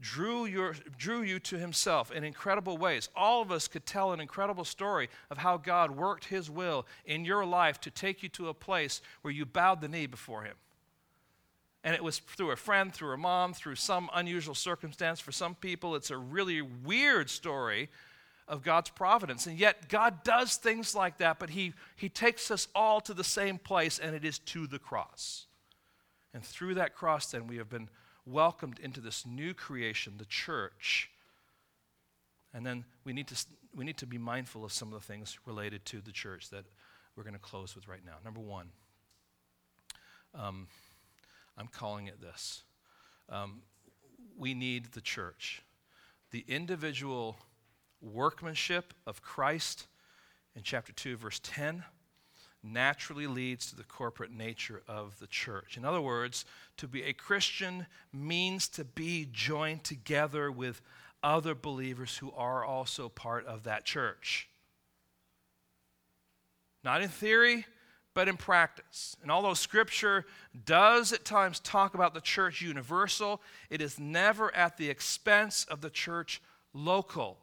drew, your, drew you to himself in incredible ways. All of us could tell an incredible story of how God worked his will in your life to take you to a place where you bowed the knee before him. And it was through a friend, through a mom, through some unusual circumstance. For some people, it's a really weird story of God's providence. And yet, God does things like that, but He, he takes us all to the same place, and it is to the cross. And through that cross, then, we have been welcomed into this new creation, the church. And then we need to, we need to be mindful of some of the things related to the church that we're going to close with right now. Number one, um, I'm calling it this. Um, we need the church. The individual workmanship of Christ in chapter 2, verse 10, naturally leads to the corporate nature of the church. In other words, to be a Christian means to be joined together with other believers who are also part of that church. Not in theory, but in practice. And although Scripture does at times talk about the church universal, it is never at the expense of the church local.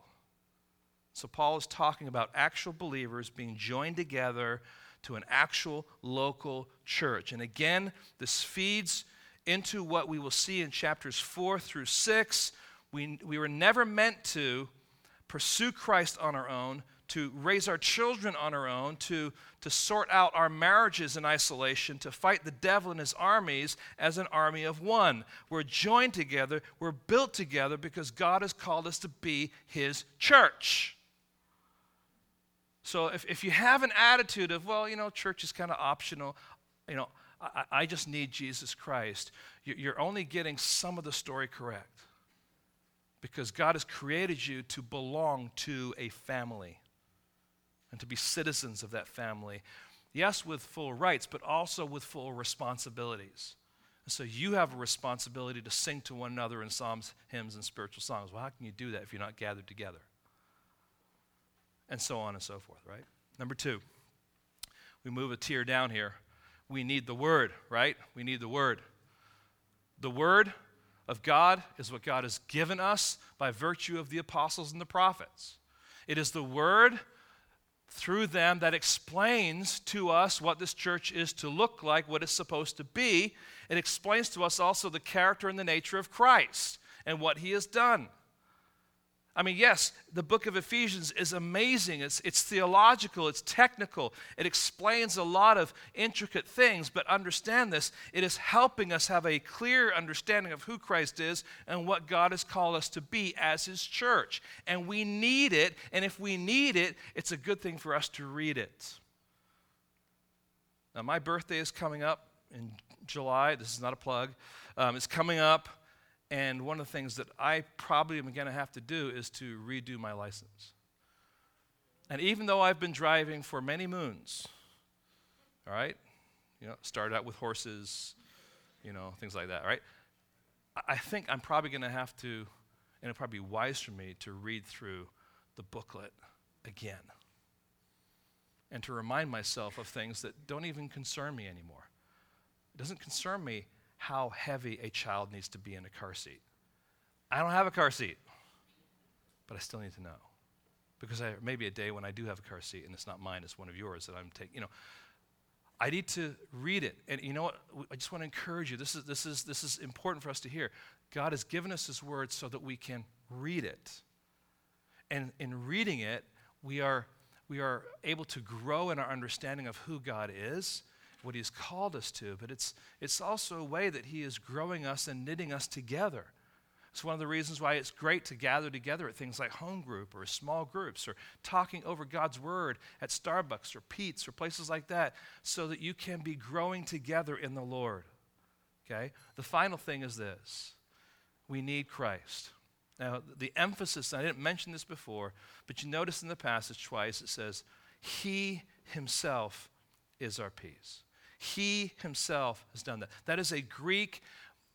So, Paul is talking about actual believers being joined together to an actual local church. And again, this feeds into what we will see in chapters 4 through 6. We, we were never meant to pursue Christ on our own, to raise our children on our own, to, to sort out our marriages in isolation, to fight the devil and his armies as an army of one. We're joined together, we're built together because God has called us to be his church. So if, if you have an attitude of, well, you know, church is kind of optional, you know, I, I, just need Jesus Christ, you're only getting some of the story correct. Because God has created you to belong to a family and to be citizens of that family. Yes, with full rights, but also with full responsibilities. And so you have a responsibility to sing to one another in psalms, hymns, and spiritual songs. Well, how can you do that if you're not gathered together? And so on and so forth, right? Number two, we move a tier down here. We need the Word, right? We need the Word. The Word of God is what God has given us by virtue of the apostles and the prophets. It is the Word through them that explains to us what this church is to look like, what it's supposed to be. It explains to us also the character and the nature of Christ and what he has done. I mean, yes, the book of Ephesians is amazing. It's, it's theological, it's technical, it explains a lot of intricate things, but understand this it is helping us have a clear understanding of who Christ is and what God has called us to be as His church. And we need it, and if we need it, it's a good thing for us to read it. Now, my birthday is coming up in July. This is not a plug. Um, it's coming up. And one of the things that I probably am going to have to do is to redo my license. And even though I've been driving for many moons, all right, you know, started out with horses, you know, things like that, right? I think I'm probably going to have to, and it'll probably be wise for me to read through the booklet again and to remind myself of things that don't even concern me anymore. It doesn't concern me how heavy a child needs to be in a car seat. I don't have a car seat, but I still need to know. Because I, maybe a day when I do have a car seat and it's not mine, it's one of yours that I'm taking, you know, I need to read it. And you know what? I just want to encourage you. This is, this is, this is important for us to hear. God has given us His Word so that we can read it. And in reading it, we are, we are able to grow in our understanding of who God is what He's called us to, but it's, it's also a way that He is growing us and knitting us together. It's one of the reasons why it's great to gather together at things like home group or small groups or talking over God's Word at Starbucks or Peet's or places like that so that you can be growing together in the Lord. Okay? The final thing is this we need Christ. Now, the emphasis, I didn't mention this before, but you notice in the passage twice it says, He Himself is our peace. He himself has done that. That is a Greek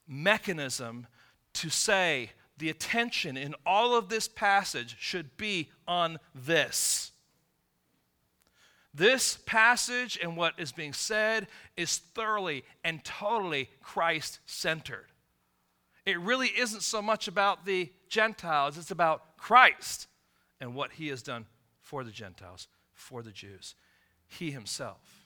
mechanism to say the attention in all of this passage should be on this. This passage and what is being said is thoroughly and totally Christ centered. It really isn't so much about the Gentiles, it's about Christ and what he has done for the Gentiles, for the Jews. He himself.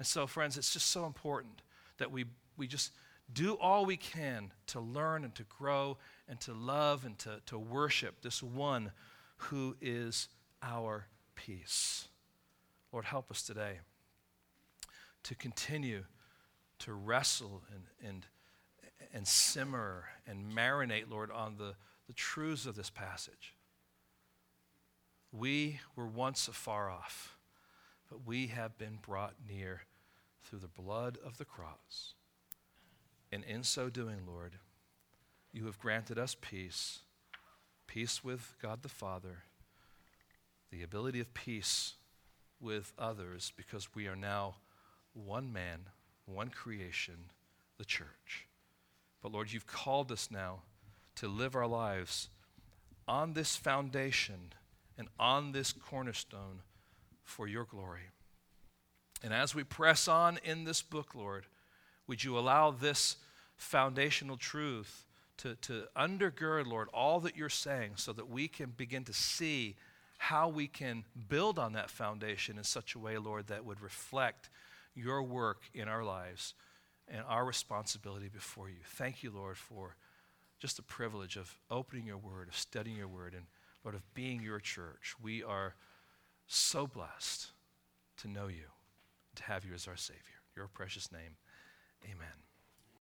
And so, friends, it's just so important that we, we just do all we can to learn and to grow and to love and to, to worship this one who is our peace. Lord, help us today to continue to wrestle and, and, and simmer and marinate, Lord, on the, the truths of this passage. We were once afar off, but we have been brought near through the blood of the cross. And in so doing, Lord, you have granted us peace peace with God the Father, the ability of peace with others, because we are now one man, one creation, the church. But Lord, you've called us now to live our lives on this foundation and on this cornerstone for your glory. And as we press on in this book, Lord, would you allow this foundational truth to, to undergird, Lord, all that you're saying so that we can begin to see how we can build on that foundation in such a way, Lord, that would reflect your work in our lives and our responsibility before you. Thank you, Lord, for just the privilege of opening your word, of studying your word. And Lord, of being your church. We are so blessed to know you, to have you as our Savior. Your precious name, amen.